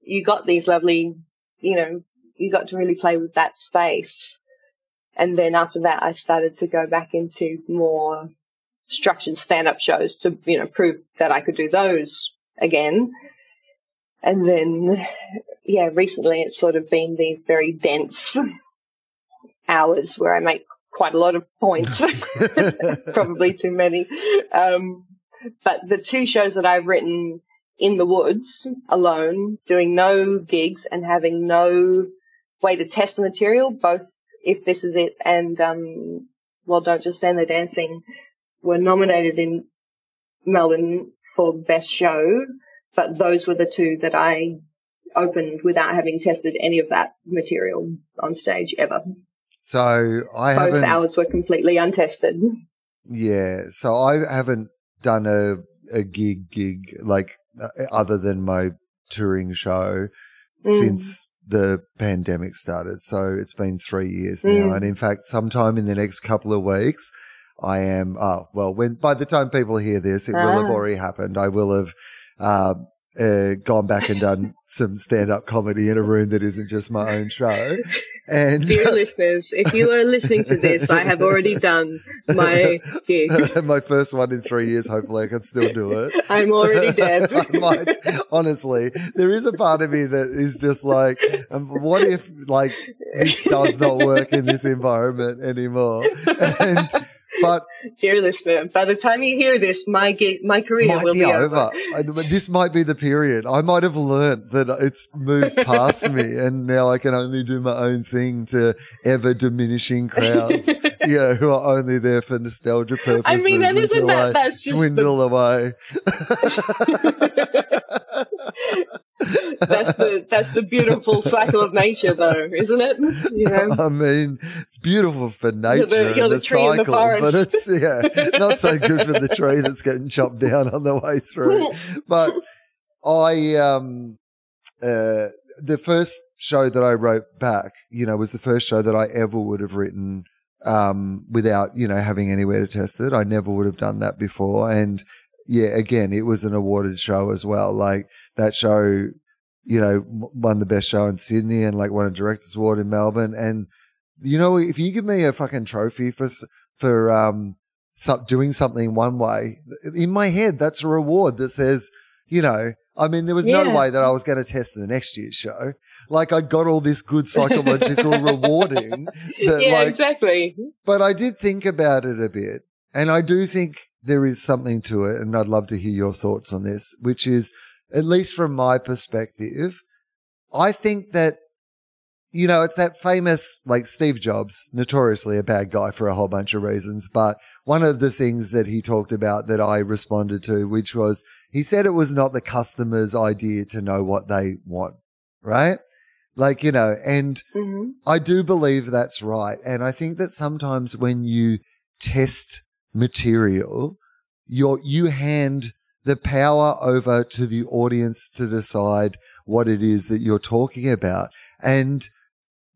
you got these lovely, you know, you got to really play with that space. And then after that, I started to go back into more structured stand-up shows to you know prove that I could do those again. And then, yeah, recently it's sort of been these very dense hours where I make quite a lot of points, [LAUGHS] [LAUGHS] probably too many. Um, but the two shows that I've written in the woods alone, doing no gigs and having no way to test the material, both if this is it and um, well, don't just stand there dancing were nominated in Melbourne for Best Show, but those were the two that I opened without having tested any of that material on stage ever. So I Both haven't. hours were completely untested. Yeah, so I haven't done a a gig gig like uh, other than my touring show mm. since the pandemic started. So it's been three years now, mm. and in fact, sometime in the next couple of weeks, I am, oh, well, when, by the time people hear this, it ah. will have ah. already happened. I will have, uh, uh, gone back and done some stand up comedy in a room that isn't just my own show. And dear [LAUGHS] listeners, if you are listening to this, I have already done my gig. [LAUGHS] my first one in three years. Hopefully, I can still do it. [LAUGHS] I'm already dead. I might, honestly, there is a part of me that is just like, um, what if like this does not work in this environment anymore? And but dear listener, by the time you hear this, my gig, my career will be, be over. over. This might be the period. I might have learned that it's moved past me, and now I can only do my own thing to ever diminishing [LAUGHS] crowds. you know, who are only there for nostalgia purposes. I mean, and isn't that that's just dwindle the... away. [LAUGHS] that's the that's the beautiful cycle of nature, though, isn't it? You [LAUGHS] know? I mean, it's beautiful for nature the, you're the, the cycle, but it's yeah, not so good for the tree that's getting chopped down on the way through. but I um uh the first show that I wrote back, you know, was the first show that I ever would have written um without, you know, having anywhere to test it. I never would have done that before and yeah, again, it was an awarded show as well. Like that show, you know, won the best show in Sydney and like won a director's award in Melbourne. And you know, if you give me a fucking trophy for for um doing something one way, in my head, that's a reward that says, you know, I mean, there was yeah. no way that I was going to test the next year's show. Like, I got all this good psychological [LAUGHS] rewarding. That, yeah, like, exactly. But I did think about it a bit. And I do think there is something to it, and I'd love to hear your thoughts on this, which is, at least from my perspective, I think that, you know, it's that famous, like Steve Jobs, notoriously a bad guy for a whole bunch of reasons. But one of the things that he talked about that I responded to, which was he said it was not the customer's idea to know what they want, right? Like, you know, and mm-hmm. I do believe that's right. And I think that sometimes when you test material, you you hand the power over to the audience to decide what it is that you're talking about. And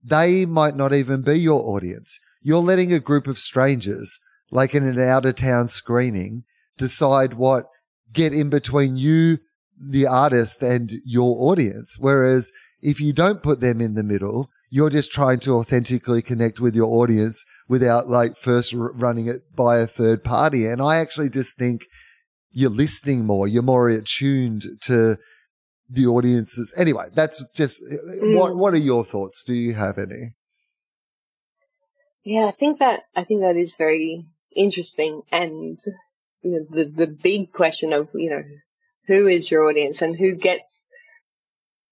they might not even be your audience. You're letting a group of strangers, like in an out of town screening, decide what get in between you, the artist, and your audience. Whereas if you don't put them in the middle, you're just trying to authentically connect with your audience without like first running it by a third party. And I actually just think you're listening more, you're more attuned to the audiences. Anyway, that's just mm. what what are your thoughts? Do you have any? Yeah, I think that I think that is very interesting and you know the the big question of, you know, who is your audience and who gets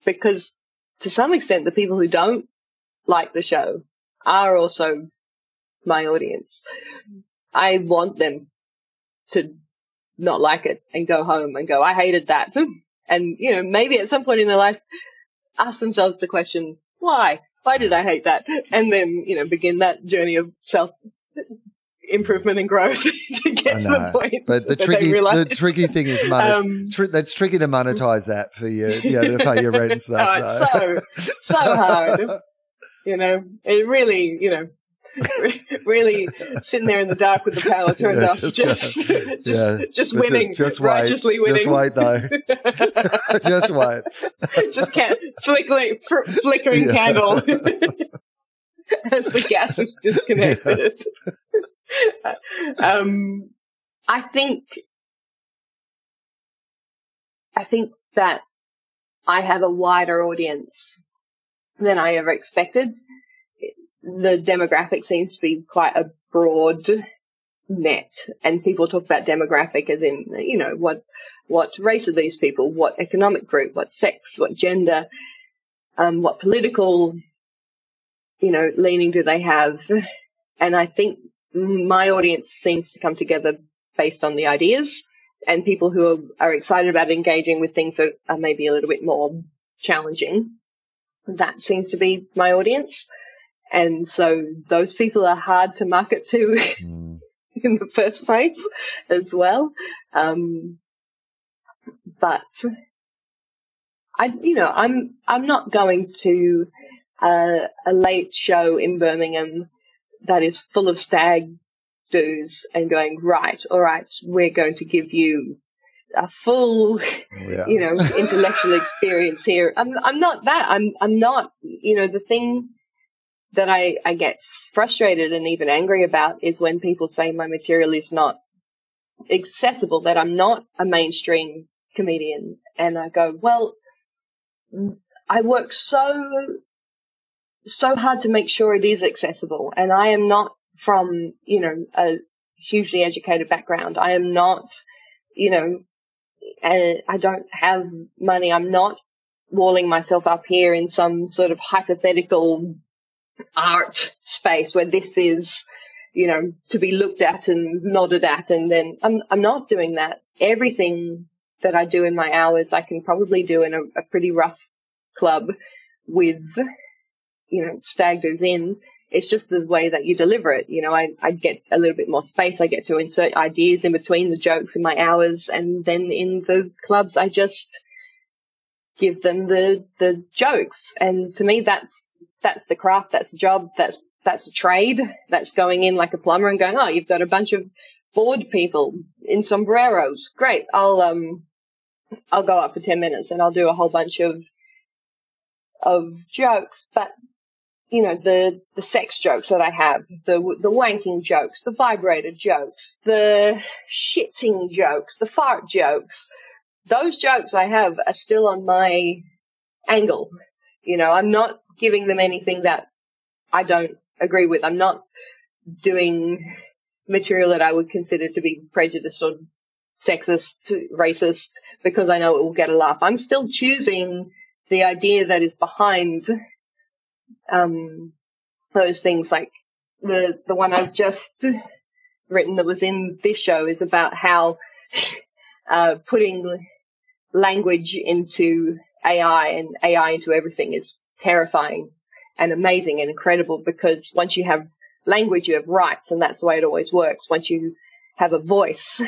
because to some extent the people who don't like the show are also my audience. I want them to not like it and go home and go, I hated that. And, you know, maybe at some point in their life, ask themselves the question, why? Why did I hate that? And then, you know, begin that journey of self improvement and growth [LAUGHS] to get to the point. But the tricky, the tricky thing is, monet- um, tr- that's tricky to monetize that for you, you know, to pay your rent and [LAUGHS] stuff. Oh, so, so hard. [LAUGHS] You know, it really, you know, [LAUGHS] really sitting there in the dark with the power turned yeah, off, just [LAUGHS] just [LAUGHS] just, yeah, just winning, just wait, righteously winning. Just wait, though. just wait. just can't flickering, fr- flickering yeah. candle as the gas is disconnected. um, I think, I think that I have a wider audience than I ever expected. The demographic seems to be quite a broad net and people talk about demographic as in, you know, what, what race are these people? What economic group? What sex? What gender? Um, what political, you know, leaning do they have? And I think my audience seems to come together based on the ideas and people who are, are excited about engaging with things that are maybe a little bit more challenging that seems to be my audience. And so those people are hard to market to [LAUGHS] mm. in the first place as well. Um, but I, you know, I'm, I'm not going to uh, a late show in Birmingham that is full of stag do's and going, right, all right, we're going to give you a full, yeah. you know, intellectual [LAUGHS] experience here. I'm, I'm not that. I'm, I'm not, you know, the thing that I, I get frustrated and even angry about is when people say my material is not accessible, that I'm not a mainstream comedian. And I go, well, I work so, so hard to make sure it is accessible. And I am not from, you know, a hugely educated background. I am not, you know, I don't have money. I'm not walling myself up here in some sort of hypothetical art space where this is, you know, to be looked at and nodded at. And then I'm, I'm not doing that. Everything that I do in my hours, I can probably do in a, a pretty rough club with, you know, stag do's in. It's just the way that you deliver it. You know, I, I get a little bit more space. I get to insert ideas in between the jokes in my hours. And then in the clubs, I just give them the, the jokes. And to me, that's, that's the craft. That's a job. That's, that's a trade. That's going in like a plumber and going, Oh, you've got a bunch of bored people in sombreros. Great. I'll, um, I'll go up for 10 minutes and I'll do a whole bunch of, of jokes, but you know, the, the sex jokes that I have, the, the wanking jokes, the vibrator jokes, the shitting jokes, the fart jokes, those jokes I have are still on my angle. You know, I'm not giving them anything that I don't agree with. I'm not doing material that I would consider to be prejudiced or sexist, racist, because I know it will get a laugh. I'm still choosing the idea that is behind um, those things. Like the the one I've just written that was in this show is about how uh, putting language into AI and AI into everything is terrifying and amazing and incredible because once you have language, you have rights, and that's the way it always works. Once you have a voice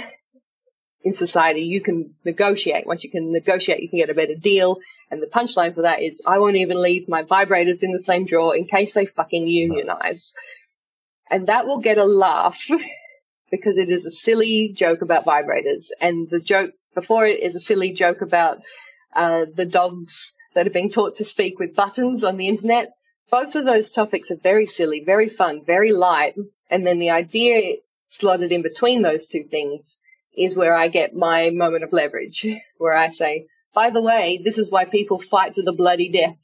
[LAUGHS] in society, you can negotiate. Once you can negotiate, you can get a better deal. And the punchline for that is, I won't even leave my vibrators in the same drawer in case they fucking unionize. And that will get a laugh [LAUGHS] because it is a silly joke about vibrators. And the joke before it is a silly joke about uh, the dogs that are being taught to speak with buttons on the internet. Both of those topics are very silly, very fun, very light. And then the idea slotted in between those two things is where I get my moment of leverage, [LAUGHS] where I say, by the way, this is why people fight to the bloody death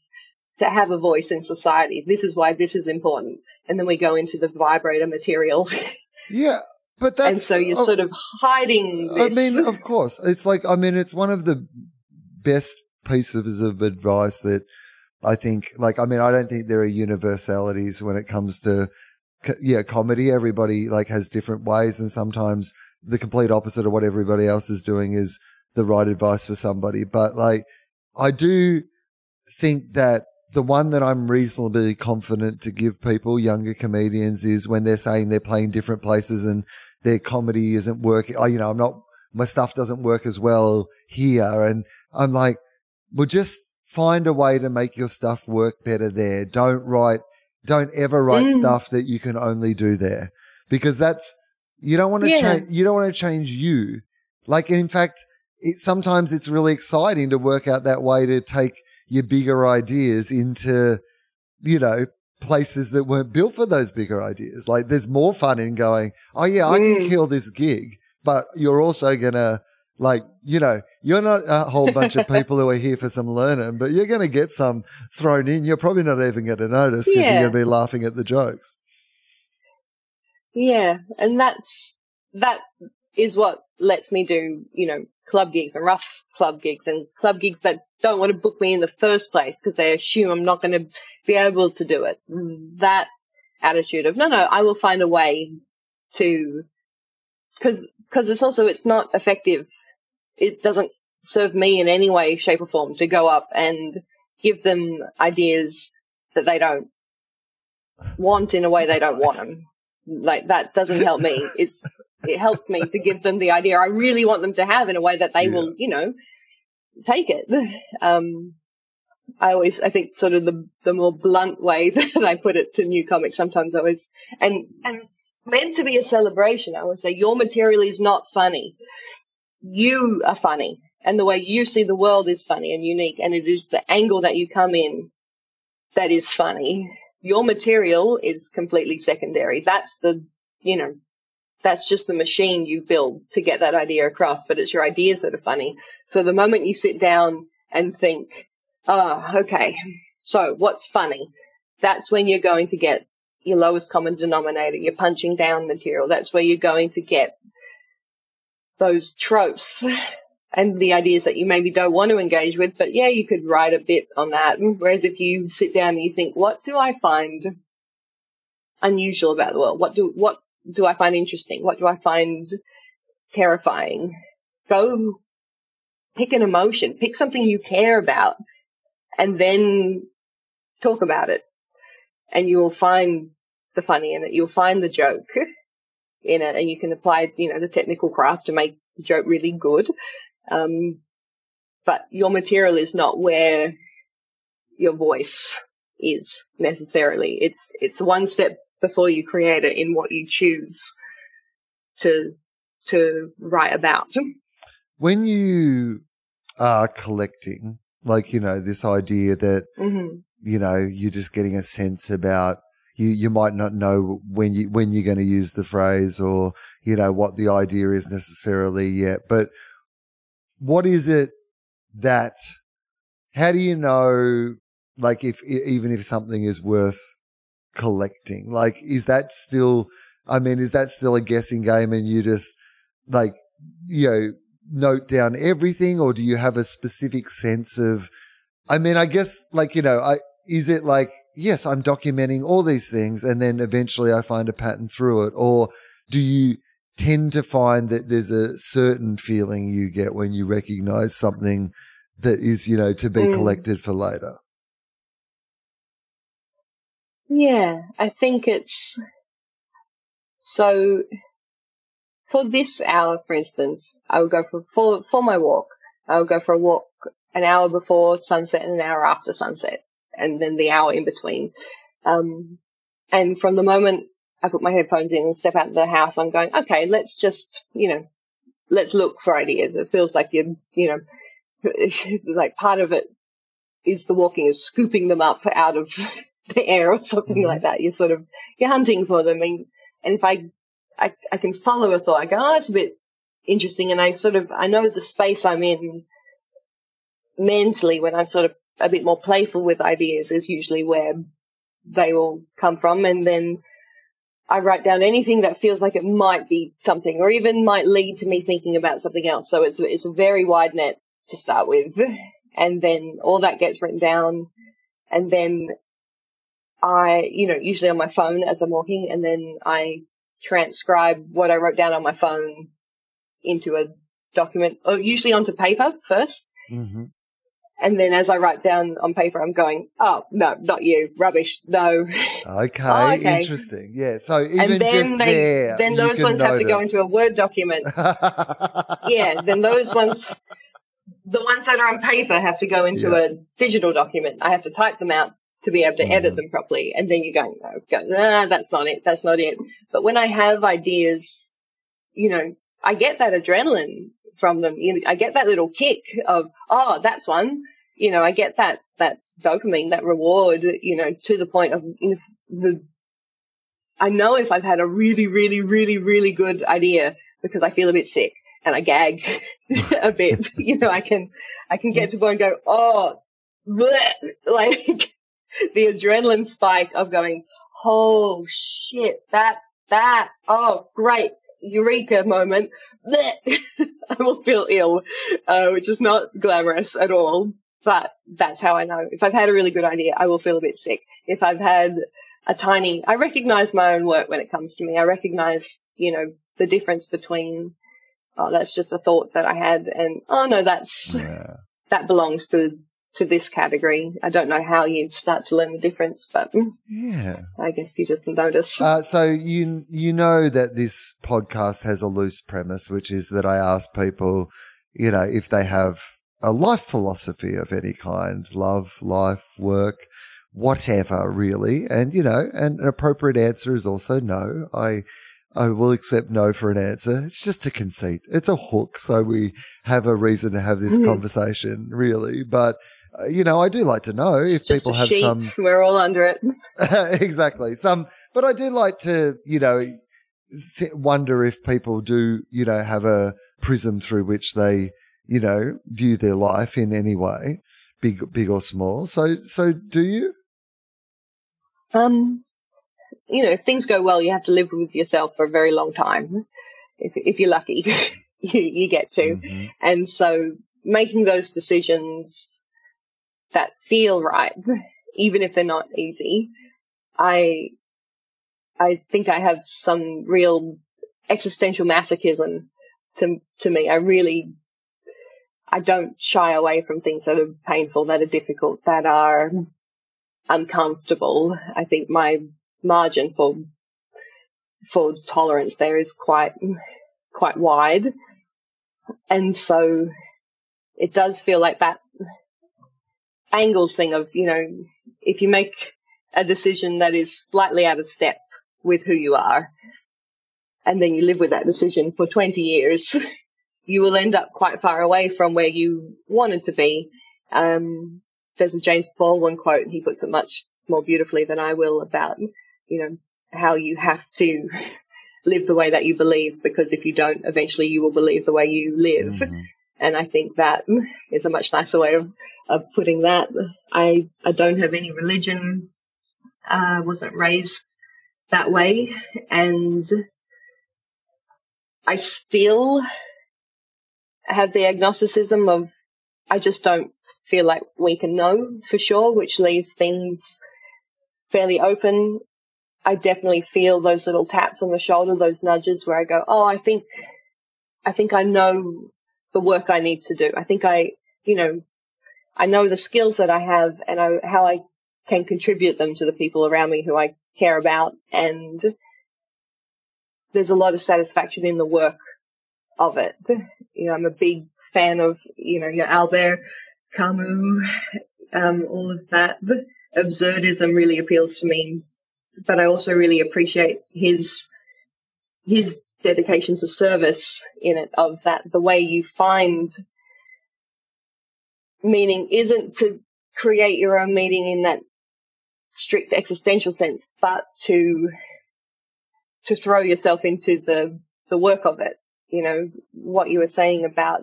to have a voice in society. This is why this is important. And then we go into the vibrator material. [LAUGHS] Yeah. But that's. And so you're uh, sort of hiding this. I mean, of course. It's like, I mean, it's one of the best pieces of advice that I think, like, I mean, I don't think there are universalities when it comes to, yeah, comedy. Everybody, like, has different ways. And sometimes the complete opposite of what everybody else is doing is the right advice for somebody. But like, I do think that the one that I'm reasonably confident to give people, younger comedians, is when they're saying they're playing different places and their comedy isn't working. I, you know, I'm not, my stuff doesn't work as well here. And I'm like, well, just find a way to make your stuff work better there. Don't write, don't ever write mm. stuff that you can only do there because that's, you don't want to yeah. change, you don't want to change you. Like, in fact, it, sometimes it's really exciting to work out that way to take your bigger ideas into, you know, places that weren't built for those bigger ideas. Like there's more fun in going, oh yeah, I can mm. kill this gig, but you're also going to like, you know, you're not a whole [LAUGHS] bunch of people who are here for some learning, but you're going to get some thrown in. You're probably not even going to notice because yeah. you're going to be laughing at the jokes. Yeah. And that's, that is what lets me do, you know, club gigs and rough club gigs and club gigs that don't want to book me in the first place because they assume I'm not going to be able to do it. That attitude of no, no, I will find a way to, because because it's also it's not effective. It doesn't serve me in any way, shape, or form to go up and give them ideas that they don't want in a way they don't want them. Like that doesn't help me. [LAUGHS] It's it helps me to give them the idea I really want them to have in a way that they yeah. will, you know, take it. [LAUGHS] Um, I always, I think sort of the, the more blunt way [LAUGHS] that I put it to new comics sometimes I always, and, and it's meant to be a celebration. I would say your material is not funny. You are funny and the way you see the world is funny and unique and it is the angle that you come in that is funny. Your material is completely secondary. That's the you know that's just the machine you build to get that idea across but it's your ideas that are funny. So the moment you sit down and think oh okay so what's funny? That's when you're going to get your lowest common denominator. You're punching down material. That's where you're going to get those tropes and the ideas that you maybe don't want to engage with. But yeah, you could write a bit on that. Whereas if you sit down and you think, what do I find unusual about the world? What do, what do I find interesting? What do I find terrifying? Go pick an emotion, pick something you care about and then talk about it. And you will find the funny in it. You'll find the joke [LAUGHS] in it and you can apply, you know, the technical craft to make the joke really good. Um, but your material is not where your voice is necessarily. It's, it's one step before you create it in what you choose to, to write about. When you are collecting, like, you know, this idea that, mm-hmm. you know, you're just getting a sense about you you might not know when you when you're going to use the phrase or you know what the idea is necessarily yet but what is it that how do you know like if even if something is worth collecting? Like is that still i mean is that still a guessing game and you just like you know note down everything or do you have a specific sense of i mean i guess like you know i is it like yes, I'm documenting all these things and then eventually I find a pattern through it? Or do you tend to find that there's a certain feeling you get when you recognize something that is, you know, to be mm. collected for later? Yeah, I think it's so for this hour, for instance, I would go for, for, for my walk. I would go for a walk an hour before sunset and an hour after sunset and then the hour in between. Um, and from the moment I put my headphones in and step out of the house, I'm going, okay, let's just, you know, let's look for ideas. It feels like you're, you know, [LAUGHS] like part of it is the walking is scooping them up out of [LAUGHS] the air or something mm-hmm. like that. You're sort of, you're hunting for them. And, and if I, I, I can follow a thought, I go, oh, that's a bit interesting. And I sort of, I know the space I'm in mentally when I'm sort of a bit more playful with ideas is usually where they all come from. And then I write down anything that feels like it might be something or even might lead to me thinking about something else. So it's, it's a very wide net to start with. And then all that gets written down. And then I, you know, usually on my phone as I'm walking and then I transcribe what I wrote down on my phone into a document, or usually onto paper 1st mm-hmm. And then as I write down on paper, I'm going, oh, no, not you. Rubbish. No. Okay. [LAUGHS] oh, okay. Interesting. Yeah. So even just they, there. Then those ones notice. have to go into a Word document. [LAUGHS] yeah. Then those ones, the ones that are on paper have to go into yeah. a digital document. I have to type them out to be able to mm. edit them properly. And then you go, no, go, nah, that's not it. That's not it. But when I have ideas, you know, I get that adrenaline from them. You know, I get that little kick of, oh, that's one. You know, I get that, that dopamine, that reward, you know, to the point of the, I know if I've had a really, really, really, really good idea because I feel a bit sick and I gag [LAUGHS] a bit, [LAUGHS] you know, I can, I can get to the point and go, oh, bleh, [LAUGHS] like the adrenaline spike of going, oh shit, that, that, oh great, eureka moment. [LAUGHS] I will feel ill, uh, which is not glamorous at all. But that's how I know. If I've had a really good idea, I will feel a bit sick. If I've had a tiny, I recognize my own work when it comes to me. I recognize, you know, the difference between, oh, that's just a thought that I had and, oh no, that's, yeah. that belongs to to this category. I don't know how you start to learn the difference, but yeah, I guess you just notice. Uh, so you you know that this podcast has a loose premise, which is that I ask people, you know, if they have a life philosophy of any kind, love, life, work, whatever, really, and you know, and an appropriate answer is also no. I I will accept no for an answer. It's just a conceit. It's a hook. So we have a reason to have this mm. conversation, really. But, you know, I do like to know if people have some. We're all under it. [LAUGHS] [LAUGHS] exactly. Some, but I do like to, you know, th- wonder if people do, you know, have a prism through which they, you know, view their life in any way, big, big or small. So, so do you? Um, you know, if things go well, you have to live with yourself for a very long time. If, if you're lucky, [LAUGHS] you, you, get to. Mm-hmm. And so making those decisions that feel right, even if they're not easy, I, I think I have some real existential masochism to, to me. I really, I don't shy away from things that are painful, that are difficult, that are uncomfortable. I think my margin for for tolerance there is quite quite wide, and so it does feel like that angles thing of you know if you make a decision that is slightly out of step with who you are, and then you live with that decision for twenty years. [LAUGHS] you will end up quite far away from where you wanted to be. Um, there's a James Baldwin quote, and he puts it much more beautifully than I will about you know, how you have to [LAUGHS] live the way that you believe because if you don't, eventually you will believe the way you live. Mm-hmm. And I think that is a much nicer way of, of putting that. I, I don't have any religion. I uh, wasn't raised that way. And I still have the agnosticism of I just don't feel like we can know for sure, which leaves things fairly open I definitely feel those little taps on the shoulder, those nudges where I go, oh, I think, I think I know the work I need to do. I think I, you know, I know the skills that I have and I, how I can contribute them to the people around me who I care about. And there's a lot of satisfaction in the work of it. You know, I'm a big fan of, you know, your Albert Camus, um, all of that. Absurdism really appeals to me but I also really appreciate his his dedication to service in it of that the way you find meaning isn't to create your own meaning in that strict existential sense, but to to throw yourself into the the work of it. You know what you were saying about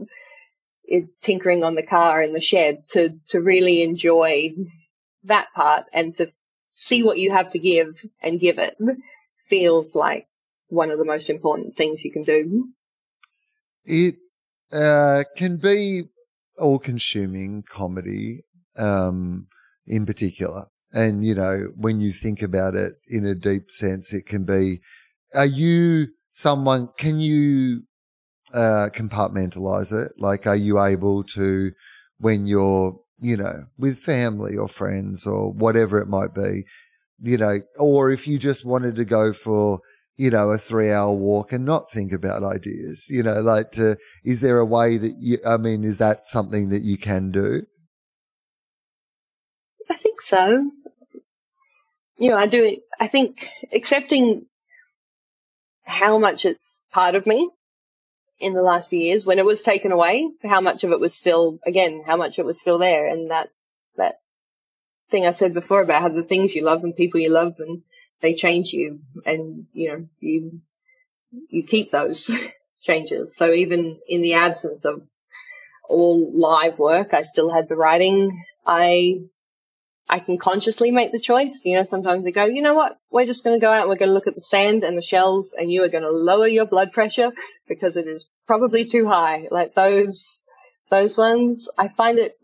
it, tinkering on the car in the shed to to really enjoy that part and to see what you have to give and give it feels like one of the most important things you can do. It uh, can be all consuming comedy um, in particular. And, you know, when you think about it in a deep sense, it can be are you someone, can you uh, compartmentalize it? Like, are you able to, when you're you know, with family or friends or whatever it might be, you know, or if you just wanted to go for, you know, a three hour walk and not think about ideas, you know, like to, is there a way that you, I mean, is that something that you can do? I think so. You know, I do, I think accepting how much it's part of me in the last few years when it was taken away, how much of it was still, again, how much it was still there. And that, that thing I said before about how the things you love and people you love and they change you and, you know, you, you keep those [LAUGHS] changes. So even in the absence of all live work, I still had the writing. I I can consciously make the choice. You know, sometimes they go, you know what, we're just going to go out we're going to look at the sand and the shells and you are going to lower your blood pressure because it is probably too high. Like those, those ones, I find it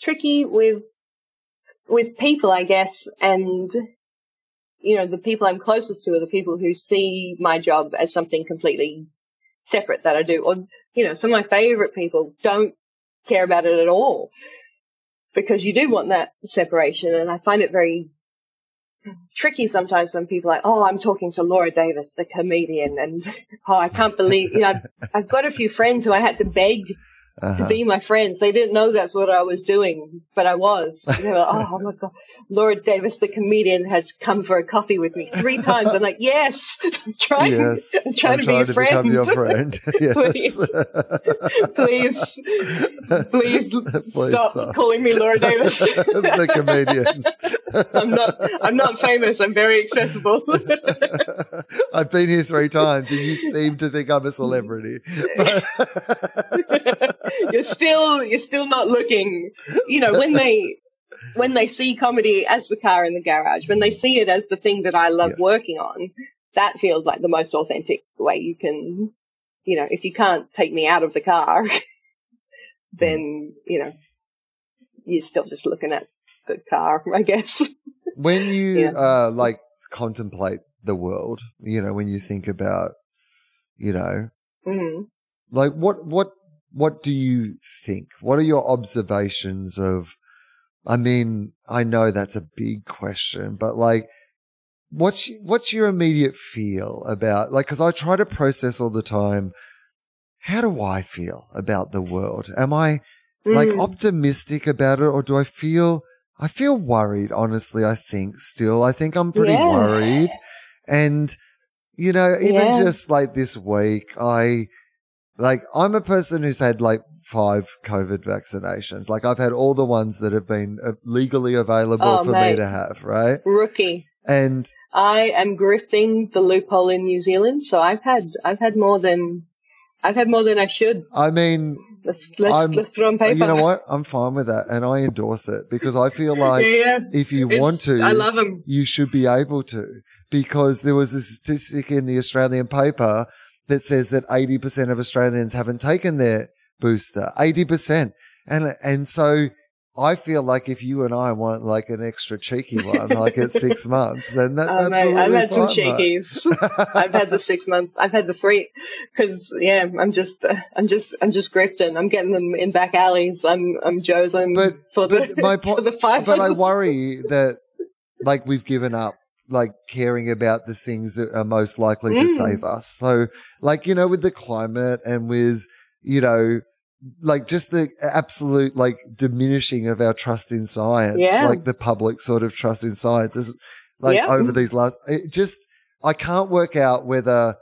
tricky with, with people, I guess, and, you know, the people I'm closest to are the people who see my job as something completely separate that I do. Or, you know, some of my favorite people don't care about it at all because you do want that separation. And I find it very tricky sometimes when people are like, oh, I'm talking to Laura Davis, the comedian, and [LAUGHS] oh, I can't believe, you know, I've, I've got a few friends who I had to beg uh-huh. to be my friends. They didn't know that's what I was doing, but I was. [LAUGHS] They were like, oh, my God, Laura Davis, the comedian, has come for a coffee with me three times. I'm like, yes, [LAUGHS] trying, yes, [LAUGHS] I'm to be a to friend. become your friend. please, please, please, Please stop, stop. calling me Laura Davis. the comedian. I'm not. I'm not famous. I'm very accessible. I've been here three times, and you seem to think I'm a celebrity. You're still you're still not looking you know when they when they see comedy as the car in the garage when they see it as the thing that i love Yes. working on that feels like the most authentic way you can you know if you can't take me out of the car [LAUGHS] then you know you're still just looking at the car [LAUGHS] i guess when you [LAUGHS] Yeah. uh like contemplate the world, you know, when you think about, you know, mm. like what what what do you think? What are your observations of I mean, I know that's a big question, but like what's what's your immediate feel about like cuz I try to process all the time how do I feel about the world? Am I like Mm. optimistic about it or do I feel I feel worried honestly I think still I think I'm pretty Yeah. worried and you know even Yeah. just like this week I like I'm a person who's had like five covid vaccinations like I've had all the ones that have been uh, legally available Oh, for me to have right rookie and I am grifting the loophole in New Zealand, so I've had I've had more than I've had more than I should. I mean Let's let's I'm- let's put it on paper. you know what I'm fine with that and I endorse it because I feel [LAUGHS] like yeah, if you it's- want to I love them. you should be able to because there was a statistic in the Australian paper that says that 80% of Australians haven't taken their booster 80% and and so I feel like if you and I want like an extra cheeky one like at 6 [LAUGHS] months then that's mate, absolutely I've had some fine, mate. cheekies. I've had the six month. I've had the three because yeah, I'm just uh, I'm just I'm just grifting. I'm getting them in back alleys. I'm I'm Joe's. I'm But- for the my po- [LAUGHS] for the five. but I worry that like we've given up like caring about the things that are most likely to Mm. save us. So like you know with the climate and with you know like just the absolute like diminishing of our trust in science, Yeah. like the public sort of trust in science is like Yeah. over these last it just I can't work out whether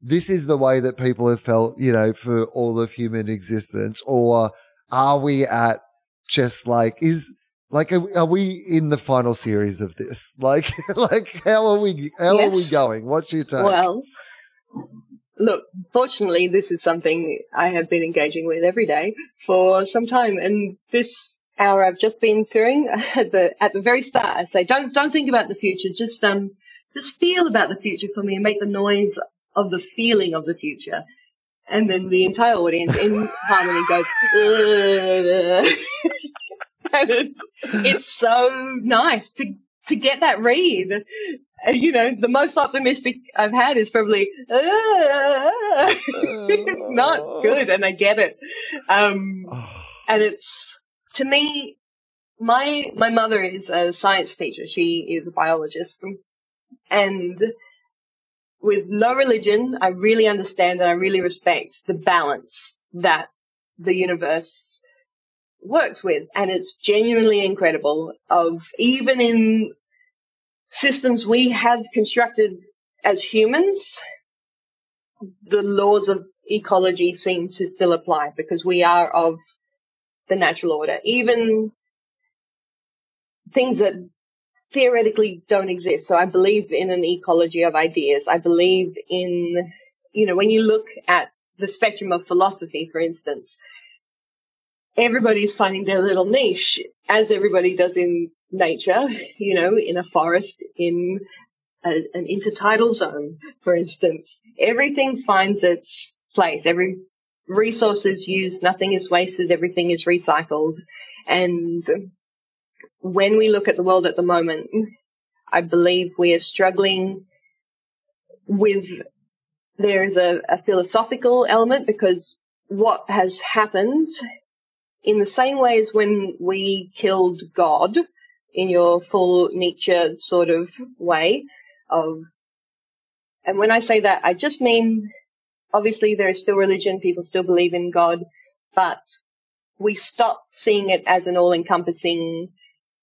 this is the way that people have felt, you know, for all of human existence, or are we at just like is like are, are we in the final series of this? [LAUGHS] Like, like how are we? How are we going? What's your take? Well, look, fortunately, this is something I have been engaging with every day for some time, and this hour I've just been touring [LAUGHS] at the at the very start. I say, don't don't think about the future, just um, just feel about the future for me and make the noise of the feeling of the future. And then the entire audience in harmony goes, [LAUGHS] it's it's so nice to to get that read. Uh, You know, the most optimistic I've had is probably, "Ah." [LAUGHS] it's not good, and I get it. Um, and it's to me, my my mother is a science teacher. She is a biologist, and with no religion, I really understand and I really respect the balance that the universe works with, and it's genuinely incredible. Of even in systems we have constructed as humans, the laws of ecology seem to still apply because we are of the natural order. Even things that theoretically don't exist. So I believe in an ecology of ideas. I believe in, you know, when you look at the spectrum of philosophy, for instance, everybody's finding their little niche, as everybody does in nature, you know, in a forest, in a, an intertidal zone, for instance. Everything finds its place. Every resource is used, nothing is wasted, everything is recycled. And when we look at the world at the moment, I believe we are struggling with there is a, a philosophical element because what has happened in the same way as when we killed God in your full Nietzsche sort of way of and when I say that I just mean obviously there is still religion, people still believe in God, but we stopped seeing it as an all encompassing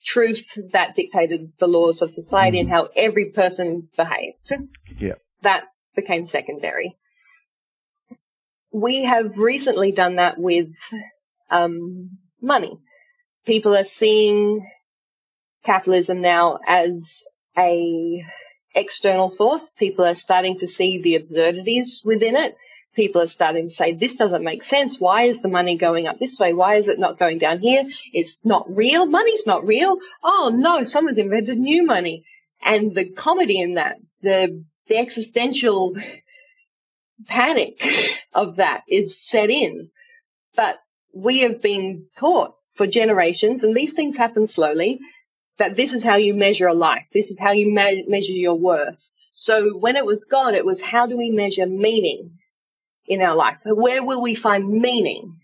truth that dictated the laws of society mm. and how every person behaved. Yeah. That became secondary. We have recently done that with um, money. People are seeing capitalism now as a external force. People are starting to see the absurdities within it. People are starting to say, this doesn't make sense. Why is the money going up this way? Why is it not going down here? It's not real. Money's not real. Oh no, someone's invented new money. And the comedy in that, the, the existential panic [LAUGHS] of that is set in. But we have been taught for generations, and these things happen slowly, that this is how you measure a life. This is how you me- measure your worth. So when it was God, it was how do we measure meaning in our life? Where will we find meaning?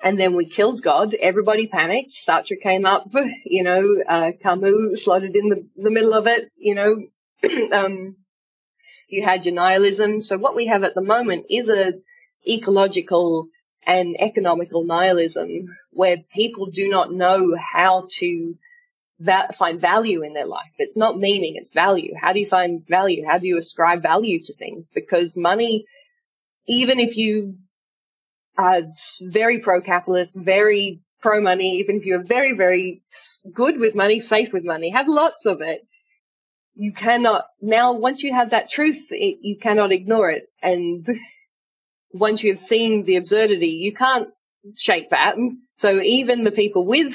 And then we killed God. Everybody panicked. Sartre came up, [LAUGHS] you know, uh, Camus slotted in the, the middle of it, you know, [CLEARS THROAT] um, you had your nihilism. So what we have at the moment is a ecological and economical nihilism where people do not know how to va- find value in their life. It's not meaning, it's value. How do you find value? How do you ascribe value to things? Because money, even if you are very pro-capitalist, very pro-money, even if you're very, very good with money, safe with money, have lots of it, you cannot, now once you have that truth, it, you cannot ignore it. And [LAUGHS] once you have seen the absurdity, you can't shake that. So even the people with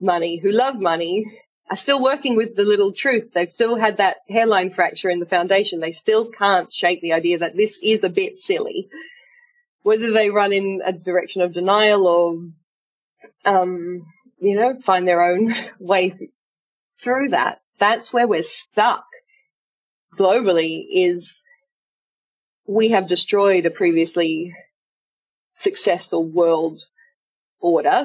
money, who love money, are still working with the little truth. They've still had that hairline fracture in the foundation. They still can't shake the idea that this is a bit silly. Whether they run in a direction of denial or, um, you know, find their own [LAUGHS] way th- through that. That's where we're stuck globally is we have destroyed a previously successful world order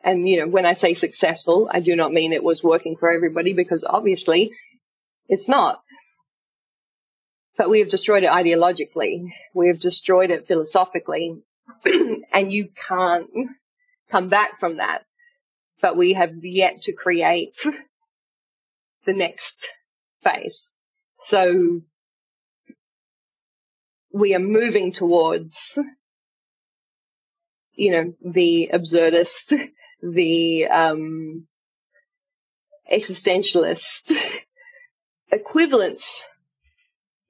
and, you know, when I say successful, I do not mean it was working for everybody because obviously it's not. But we have destroyed it ideologically. We have destroyed it philosophically. [CLEARS THROAT] and you can't come back from that. But we have yet to create the next phase. So we are moving towards, you know, the absurdist [LAUGHS] the um, existentialist [LAUGHS] equivalence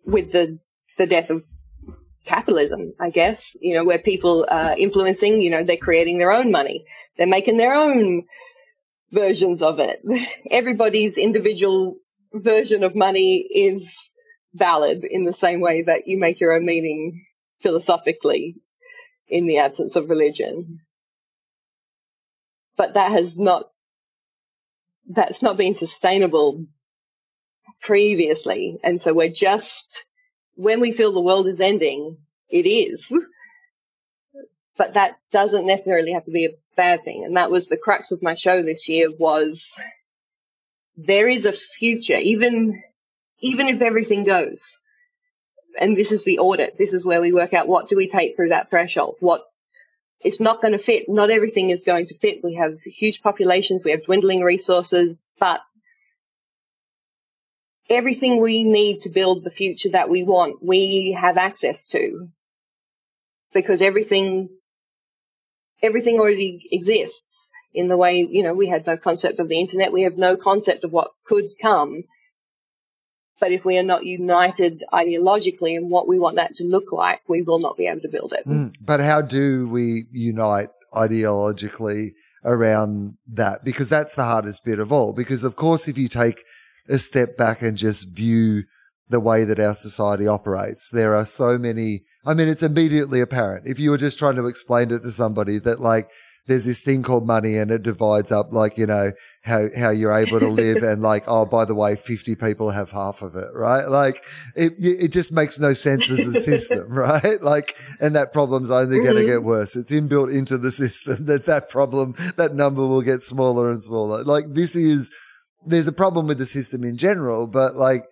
with the the death of capitalism, I guess. You know, where people are influencing. You know, they're creating their own money. They're making their own versions of it. [LAUGHS] Everybody's individual version of money is valid in the same way that you make your own meaning philosophically in the absence of religion. But that has not that's not been sustainable previously. And so we're just when we feel the world is ending it is. [LAUGHS] But that doesn't necessarily have to be a bad thing. And that was the crux of my show this year was there is a future. Even even if everything goes and this is the audit this is where we work out what do we take through that threshold what it's not going to fit. Not everything is going to fit. We have huge populations, we have dwindling resources, but everything we need to build the future that we want, we have access to. Because everything, everything already exists in the way, you know, we had no concept of the internet. We have no concept of what could come. But if we are not united ideologically in what we want that to look like, we will not be able to build it. Mm, but how do we unite ideologically around that? Because that's the hardest bit of all. Because of course, if you take a step back and just view the way that our society operates, there are so many. I mean, it's immediately apparent if you were just trying to explain it to somebody that like there's this thing called money and it divides up like, you know, how, how you're able to live and like, oh, by the way, 50 people have half of it, right? Like it, it just makes no sense as a system, [LAUGHS] right? Like, and that problem's only going to mm-hmm. get worse. It's inbuilt into the system [LAUGHS] that that problem, that number will get smaller and smaller. Like this is, there's a problem with the system in general, but like,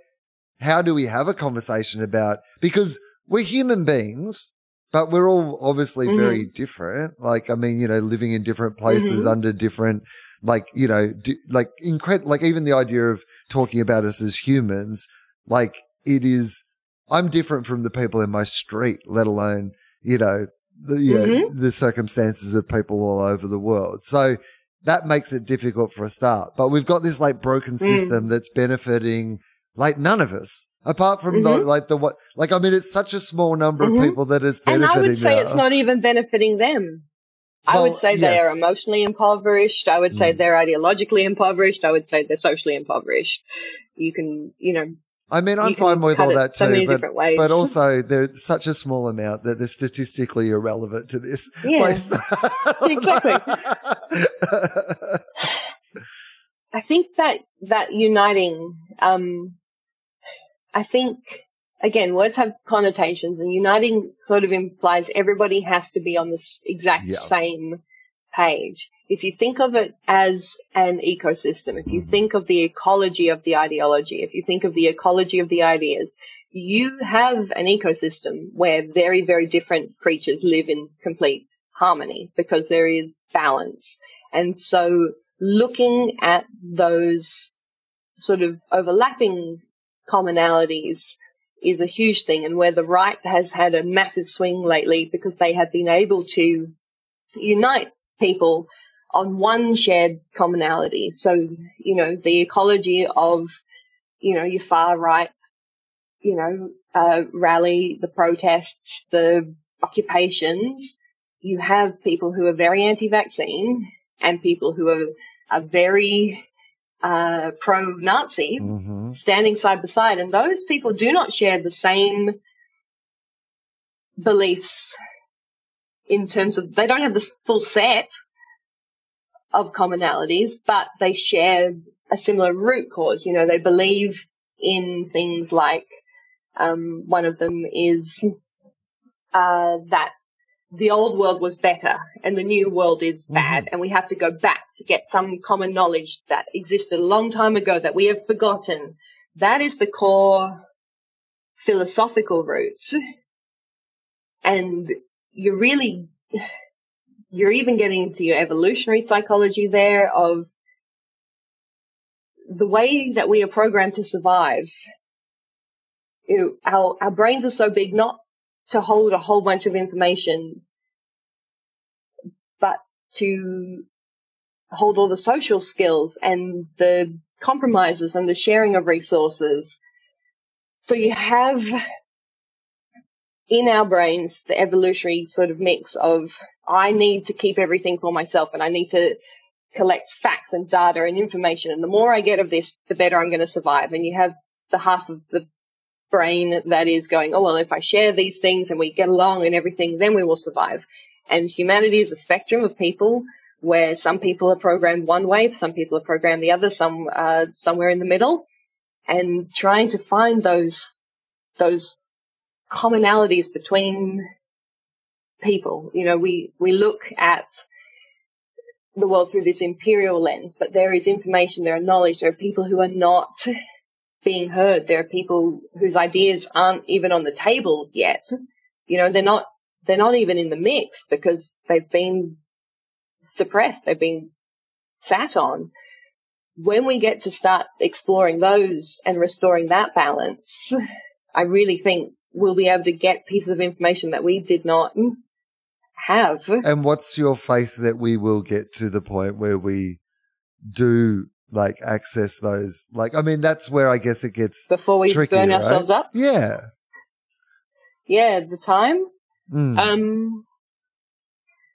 how do we have a conversation about, because we're human beings but we're all obviously Mhm. very different. Like, I mean, you know, living in different places Mhm. under different, like, you know, di- like incred, like even the idea of talking about us as humans, like it is, I'm different from the people in my street, let alone, you know, the, you Mm-hmm. the circumstances of people all over the world. So that makes it difficult for a start, but we've got this like broken Mm. system that's benefiting like none of us. Apart from the, Mhm. like the what, like I mean, it's such a small number of Mhm. people that it's And. I would say now. it's not even benefiting them. I Well, would say they are emotionally impoverished. I would say Mm. they're ideologically impoverished. I would say they're socially impoverished. You can, you know, I mean, I'm fine with all that so too, but but [LAUGHS] also they're such a small amount that they're statistically irrelevant to this. Yeah. place. [LAUGHS] I think that that uniting, um, I think again, words have connotations, and uniting sort of implies everybody has to be on this exact Yeah. same page. If you think of it as an ecosystem, if you Mhm. think of the ecology of the ideology, if you think of the ecology of the ideas, you have an ecosystem where very, very different creatures live in complete harmony because there is balance. And so looking at those sort of overlapping commonalities is a huge thing and where the right has had a massive swing lately because they have been able to unite people on one shared commonality. So, you know, the ecology of, you know, your far right, you know, uh, rally, the protests, the occupations, you have people who are very anti-vaccine and people who are, are very uh, pro-Nazi hmm standing side by side, and those people do not share the same beliefs in terms of they don't have the full set of commonalities, but they share a similar root cause. You know, they believe in things like um, one of them is uh, that the old world was better and the new world is mm-hmm. bad, and we have to go back to get some common knowledge that existed a long time ago that we have forgotten. That is the core philosophical roots. And you're really, you're even getting into your evolutionary psychology there of the way that we are programmed to survive. You- our, our brains are so big not to hold a whole bunch of information, but to hold all the social skills and the compromises and the sharing of resources. So you have in our brains the evolutionary sort of mix of I need to keep everything for myself and I need to collect facts and data and information. And the more I get of this, the better I'm going to survive. And you have the half of the brain that is going, oh, well, if I share these things and we get along and everything, then we will survive. And humanity is a spectrum of people where some people are programmed one way, some people are programmed the other, some uh, somewhere in the middle, and trying to find those those commonalities between people. You know, we we look at the world through this imperial lens, but there is information, there are knowledge, there are people who are not being heard. There are people whose ideas aren't even on the table yet. You know, they're not they're not even in the mix because they've been suppressed, they've been sat on. When we get to start exploring those and restoring that balance, I really think we'll be able to get pieces of information that we did not have. And what's your faith that we will get to the point where we do like access those? Like, I mean, that's where I guess it gets Before we tricky, burn right? ourselves up. Yeah. Yeah, the time. Mm. Um,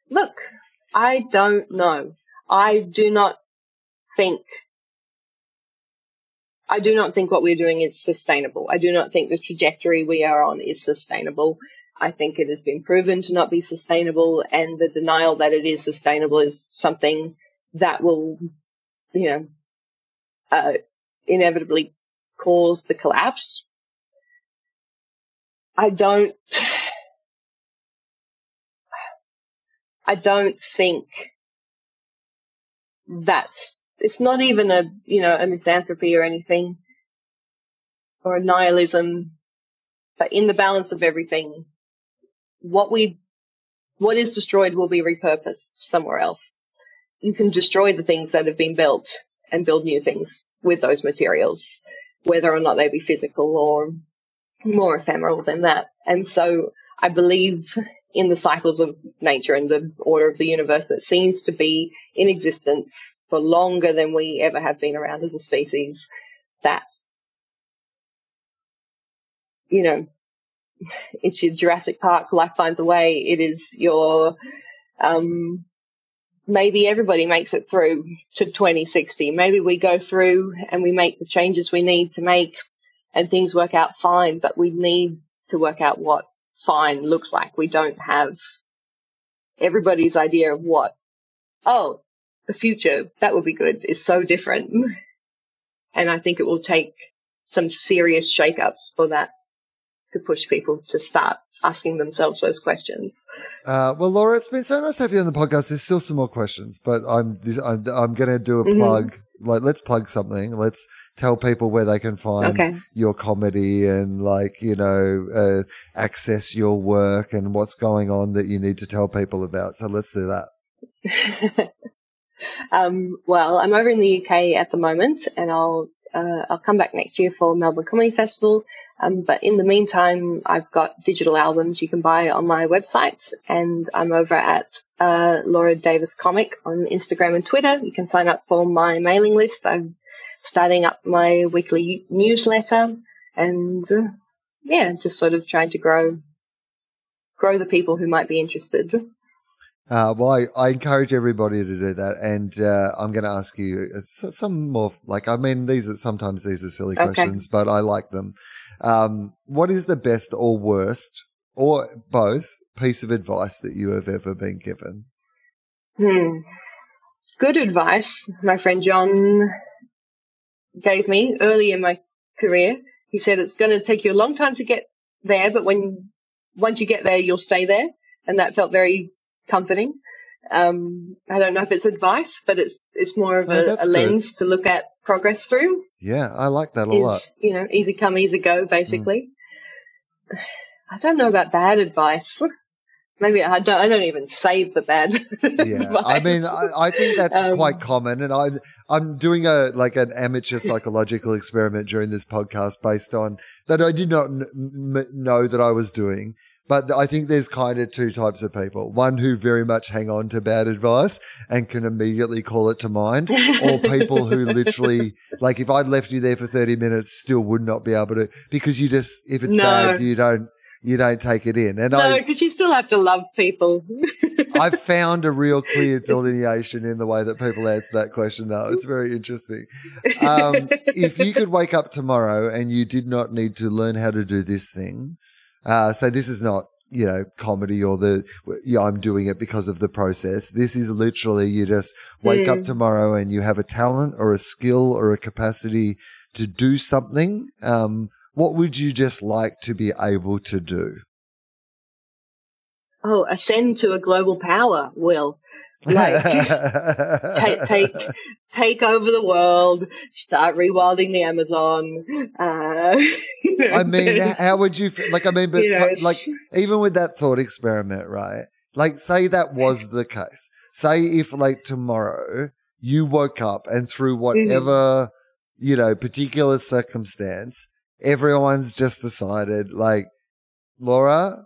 look, I don't know. I do not think. I do not think what we're doing is sustainable. I do not think the trajectory we are on is sustainable. I think it has been proven to not be sustainable, and the denial that it is sustainable is something that will, you know, uh, inevitably cause the collapse. I don't. I don't think that's it's not even a you know a misanthropy or anything or a nihilism, but in the balance of everything, what we what is destroyed will be repurposed somewhere else. You can destroy the things that have been built and build new things with those materials, whether or not they be physical or more ephemeral than that. And so I believe in the cycles of nature and the order of the universe that seems to be in existence for longer than we ever have been around as a species. That, you know, it's your Jurassic Park, life finds a way. It is your, um, maybe everybody makes it through to 2060. Maybe we go through and we make the changes we need to make and things work out fine, but we need to work out what fine looks like. We don't have everybody's idea of what, oh, the future, that would be good, is so different. And I think it will take some serious shakeups for that to push people to start asking themselves those questions. Uh, well, Laura, it's been so nice to have you on the podcast. There's still some more questions, but I'm I'm, I'm going to do a mm-hmm. plug. Mm-hmm. Like, let's plug something. Let's tell people where they can find okay. your comedy and like you know uh, access your work and what's going on that you need to tell people about. So let's do that. [LAUGHS] um, well, I'm over in the UK at the moment, and I'll uh, I'll come back next year for Melbourne Comedy Festival. Um, but in the meantime, I've got digital albums you can buy on my website, and I'm over at uh, Laura Davis Comic on Instagram and Twitter. You can sign up for my mailing list. I'm starting up my weekly newsletter, and uh, yeah, just sort of trying to grow grow the people who might be interested. Uh, well, I, I, encourage everybody to do that, and uh, I'm going to ask you uh, some more. Like, I mean, these are sometimes these are silly okay. questions, but I like them. Um, what is the best or worst, or both, piece of advice that you have ever been given? Hmm. Good advice. My friend John gave me early in my career. He said it's going to take you a long time to get there, but when once you get there, you'll stay there, and that felt very comforting. Um, I don't know if it's advice, but it's it's more of oh, a, a lens to look at progress through. Yeah, I like that a is, lot. You know, easy come, easy go, basically. Mm. I don't know about bad advice. Maybe I don't. I don't even save the bad. [LAUGHS] yeah, I mean, I, I think that's um, quite common, and I'm I'm doing a like an amateur psychological experiment during this podcast based on that I did not n- know that I was doing, but I think there's kind of two types of people. One who very much hang on to bad advice and can immediately call it to mind, [LAUGHS] or people who literally, like, if I'd left you there for 30 minutes, still would not be able to, because you just, if it's no. bad, you don't, you don't take it in. And no, because you still have to love people. [LAUGHS] I've found a real clear delineation in the way that people answer that question, though. It's very interesting. Um, if you could wake up tomorrow and you did not need to learn how to do this thing, uh, so this is not, you know, comedy or the, yeah, I'm doing it because of the process. This is literally you just wake mm. up tomorrow and you have a talent or a skill or a capacity to do something. Um, what would you just like to be able to do? Oh, ascend to a global power, Will like [LAUGHS] take, take take over the world, start rewilding the Amazon. Uh, you [LAUGHS] know, I mean, how would you like? I mean, but you know, like even with that thought experiment, right? Like, say that was [LAUGHS] the case. Say if like tomorrow you woke up and through mm-hmm. whatever mm-hmm. you know particular circumstance, everyone's just decided like, Laura,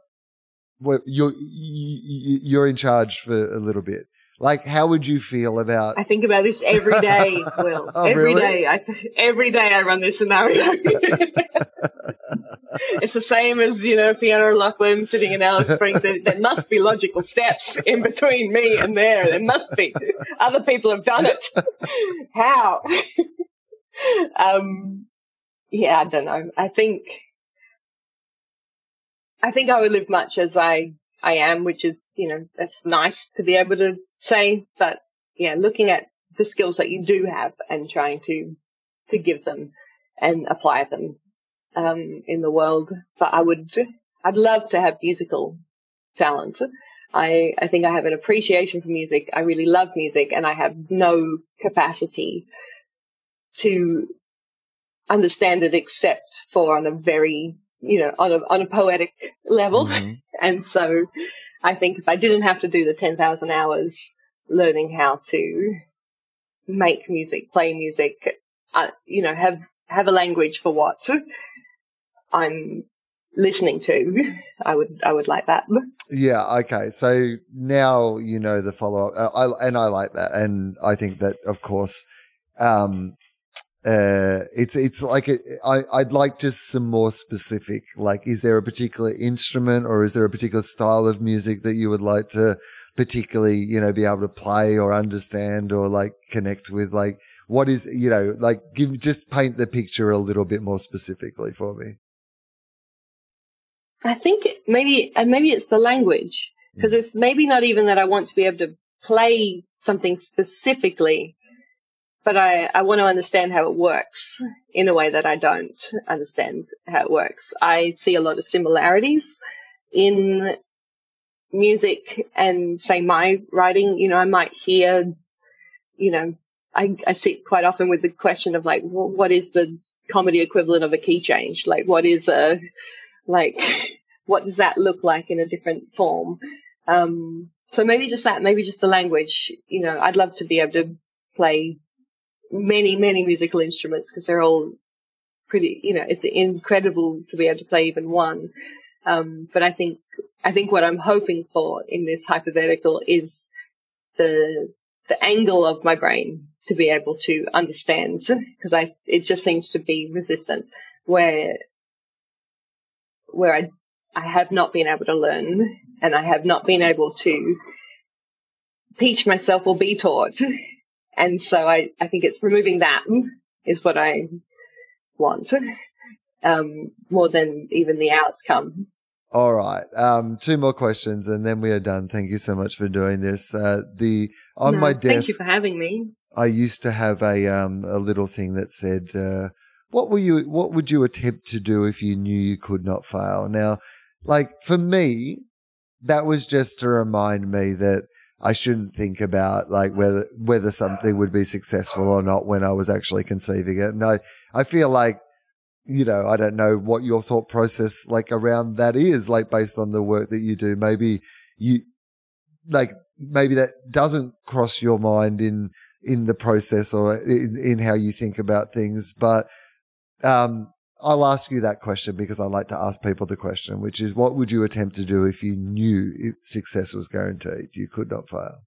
you're you're in charge for a little bit. Like, how would you feel about? I think about this every day, [LAUGHS] Will. oh, every really? day. I, every day I run this scenario. [LAUGHS] it's the same as you know Fiona O'Loughlin sitting in Alice Springs. There, there, must be logical steps in between me and there. There must be. Other people have done it. [LAUGHS] How? um, yeah, I don't know. I think. I think I would live much as I I am, which is, you know, that's nice to be able to say. But yeah, looking at the skills that you do have and trying to, to give them and apply them, um, in the world. But I would, I'd love to have musical talent. I, I think I have an appreciation for music. I really love music and I have no capacity to understand it except for on a very you know, on a on a poetic level. Mhm. [LAUGHS] And so I think if I didn't have to do the 10,000 hours learning how to make music, play music, uh, you know, have, have a language for what I'm listening to, [LAUGHS] I would, I would like that. Yeah. Okay. So now you know the follow up, uh, I, and I like that, and I think that of course, um, uh, it's it's like it, I I'd like just some more specific. Like, is there a particular instrument or is there a particular style of music that you would like to particularly you know be able to play or understand or like connect with? Like, what is you know like give just paint the picture a little bit more specifically for me. I think maybe, maybe it's the language because it's maybe not even that I want to be able to play something specifically, but I, I want to understand how it works in a way that I don't understand how it works. I see a lot of similarities in music and say my writing, you know, I might hear, you know, I, I sit quite often with the question of like, wh- what is the comedy equivalent of a key change? Like, what is a, like, [LAUGHS] what does that look like in a different form? Um, so maybe just that, maybe just the language, you know, I'd love to be able to play many, many musical instruments because they're all pretty, you know, it's incredible to be able to play even one. Um, but I think, I think what I'm hoping for in this hypothetical is the, the angle of my brain to be able to understand because I, it just seems to be resistant where, where I, I have not been able to learn and I have not been able to teach myself or be taught. And so I, I think it's removing that is what I want, um, more than even the outcome. All right. Um, two more questions and then we are done. Thank you so much for doing this. Uh, the on No, my Thank desk, you for having me. I used to have a um a little thing that said, uh, "What were you? What would you attempt to do if you knew you could not fail?" Now, like for me, that was just to remind me that I shouldn't think about like whether whether something would be successful or not when I was actually conceiving it. And I I feel like you know I don't know what your thought process like around that is like based on the work that you do. Maybe you like maybe that doesn't cross your mind in in the process or in, in how you think about things. But um, I'll ask you that question because I like to ask people the question, which is, what would you attempt to do if you knew if success was guaranteed? You could not fail.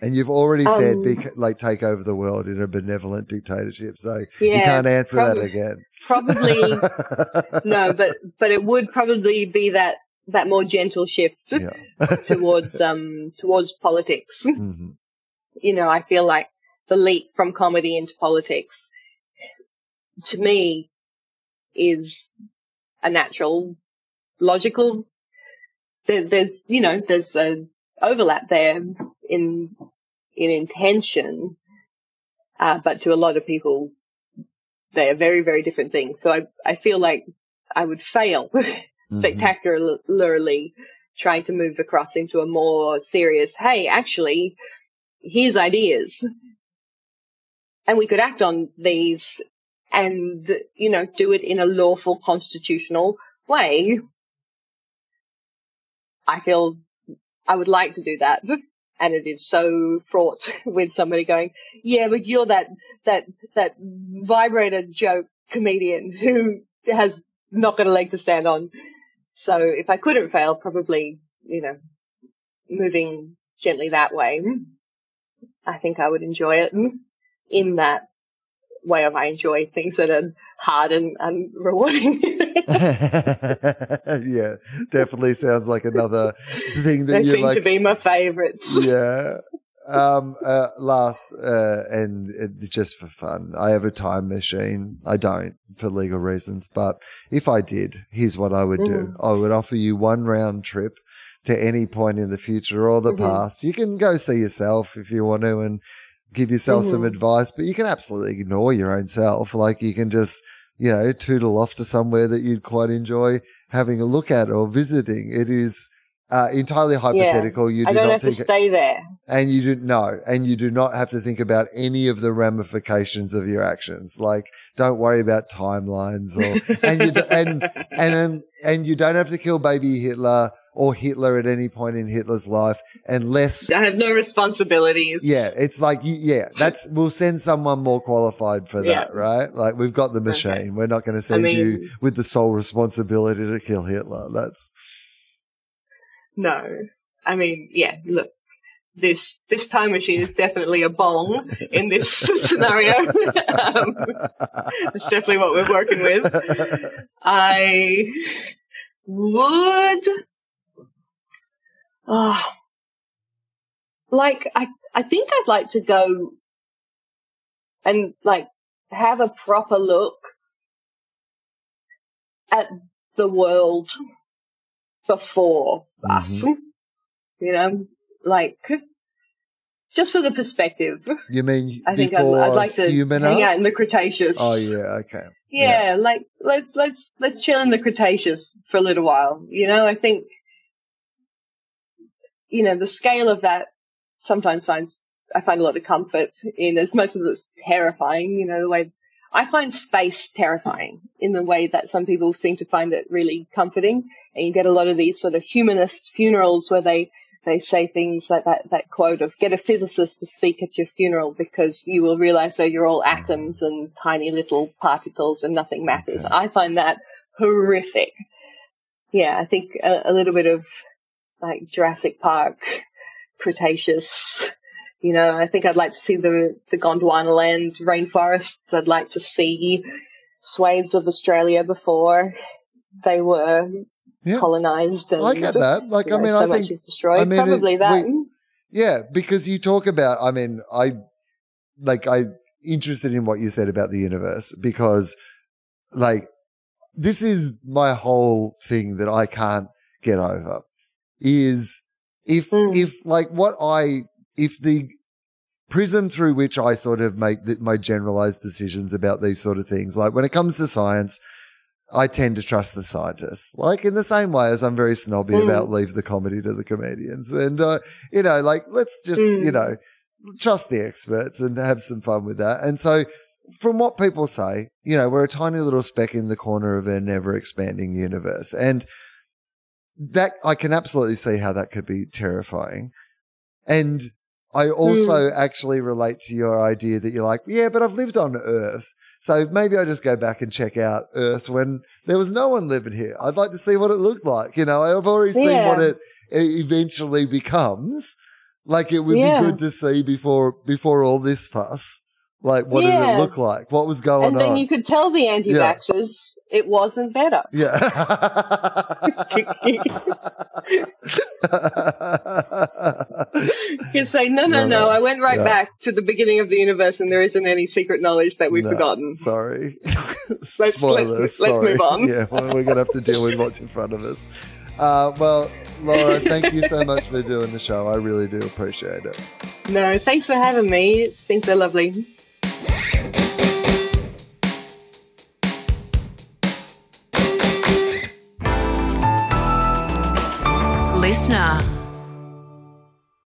And you've already said, Um, be, like, take over the world in a benevolent dictatorship. So you can't answer that again. Probably [LAUGHS] no, but but it would probably be that that more gentle shift yeah. [LAUGHS] towards um towards politics. Mhm. You know, I feel like the leap from comedy into politics to me is a natural, logical. There, there's you know there's a overlap there in in intention, uh, but to a lot of people, they are very very different things. So I I feel like I would fail [LAUGHS] Mm-hmm. spectacularly trying to move across into a more serious, hey, actually, here's ideas. And we could act on these and, you know, do it in a lawful constitutional way. I feel I would like to do that. And it is so fraught [LAUGHS] with somebody going, yeah, but you're that, that, that vibrator joke comedian who has not got a leg to stand on. So if I couldn't fail, probably, you know, moving gently that way, I think I would enjoy it in that way of I enjoy things that are hard and, and rewarding. [LAUGHS] yeah, definitely sounds like another thing that you like. they seem like. to be my favorites. [LAUGHS] yeah. Um, uh, last, uh, and uh, just for fun, I have a time machine. I don't for legal reasons, but if I did, here's what I would do. I would offer you one round trip to any point in the future or the Mhm. past. You can go see yourself if you want to and give yourself some Mhm. advice, but you can absolutely ignore your own self. Like you can just, you know, tootle off to somewhere that you'd quite enjoy having a look at or visiting. It is Uh, entirely hypothetical. You do I don't not have to think, stay there. and you do no, and you do not have to think about any of the ramifications of your actions. Like, don't worry about timelines, or and you do, and and and and you don't have to kill baby Hitler or Hitler at any point in Hitler's life, unless I have no responsibilities. yeah, it's like yeah, that's we'll send someone more qualified for Yeah. that, right? Like we've got the machine. Okay. We're not going to send you mean- with the sole responsibility to kill Hitler. That's No. I mean, yeah, look. This this time machine is definitely a bong in this [LAUGHS] scenario. [LAUGHS] um, that's definitely what we're working with. I would. Oh, like I, I think I'd like to go and like have a proper look at the world before us. Mm-hmm. You know, like just for the perspective. you mean I think I'd, before I'd like to human hang out in the Cretaceous. Oh yeah, okay. Yeah, like let's let's let's chill in the Cretaceous for a little while. You know, I think you know the scale of that sometimes finds I find a lot of comfort in as much as it's terrifying. You know, the way I find space terrifying in the way that some people seem to find it really comforting, and you get a lot of these sort of humanist funerals where they they say things like that that quote of get a physicist to speak at your funeral because you will realize that you're all atoms and tiny little particles and nothing matters. Okay. I find that horrific. Yeah, I think a, a little bit of like Jurassic Park, Cretaceous. You know, I think I'd like to see the the Gondwana land rainforests. I'd like to see swathes of Australia before they were Yeah. colonized and I get that. Like, I know, mean, so I much think is destroyed. I mean, it- Probably that. we- Yeah, because you talk about, I mean, I like, I interested in what you said about the universe because, like, this is my whole thing that I can't get over is if, Mm. if like what I, if the prism through which I sort of make the, my generalized decisions about these sort of things, like when it comes to science, I tend to trust the scientists. Like in the same way as I'm very snobby Mm. about leave the comedy to the comedians. And, uh, you know, like let's just, Mm. you know, trust the experts and have some fun with that. And so from what people say, you know, we're a tiny little speck in the corner of an ever expanding universe. And that I can absolutely see how that could be terrifying. And I also hmm. actually relate to your idea that you're like, yeah, but I've lived on Earth. So maybe I just go back and check out Earth when there was no one living here. I'd like to see what it looked like. You know, I've already seen Yeah. what it eventually becomes. Like it would Yeah. be good to see before before all this fuss. Like what did it look like? What was going on? and then on? you could tell the anti-vaxxers it wasn't better. yeah. [LAUGHS] You could say, no, no, No, no. I went right Yeah. back to the beginning of the universe and there isn't any secret knowledge that we've No, forgotten. Sorry. [LAUGHS] let's- let's sorry. move on. [LAUGHS] Yeah, well, we're going to have to deal with what's in front of us. Uh, well, Laura, thank you so much for doing the show. I really do appreciate it. No, thanks for having me. It's been so lovely. Listener.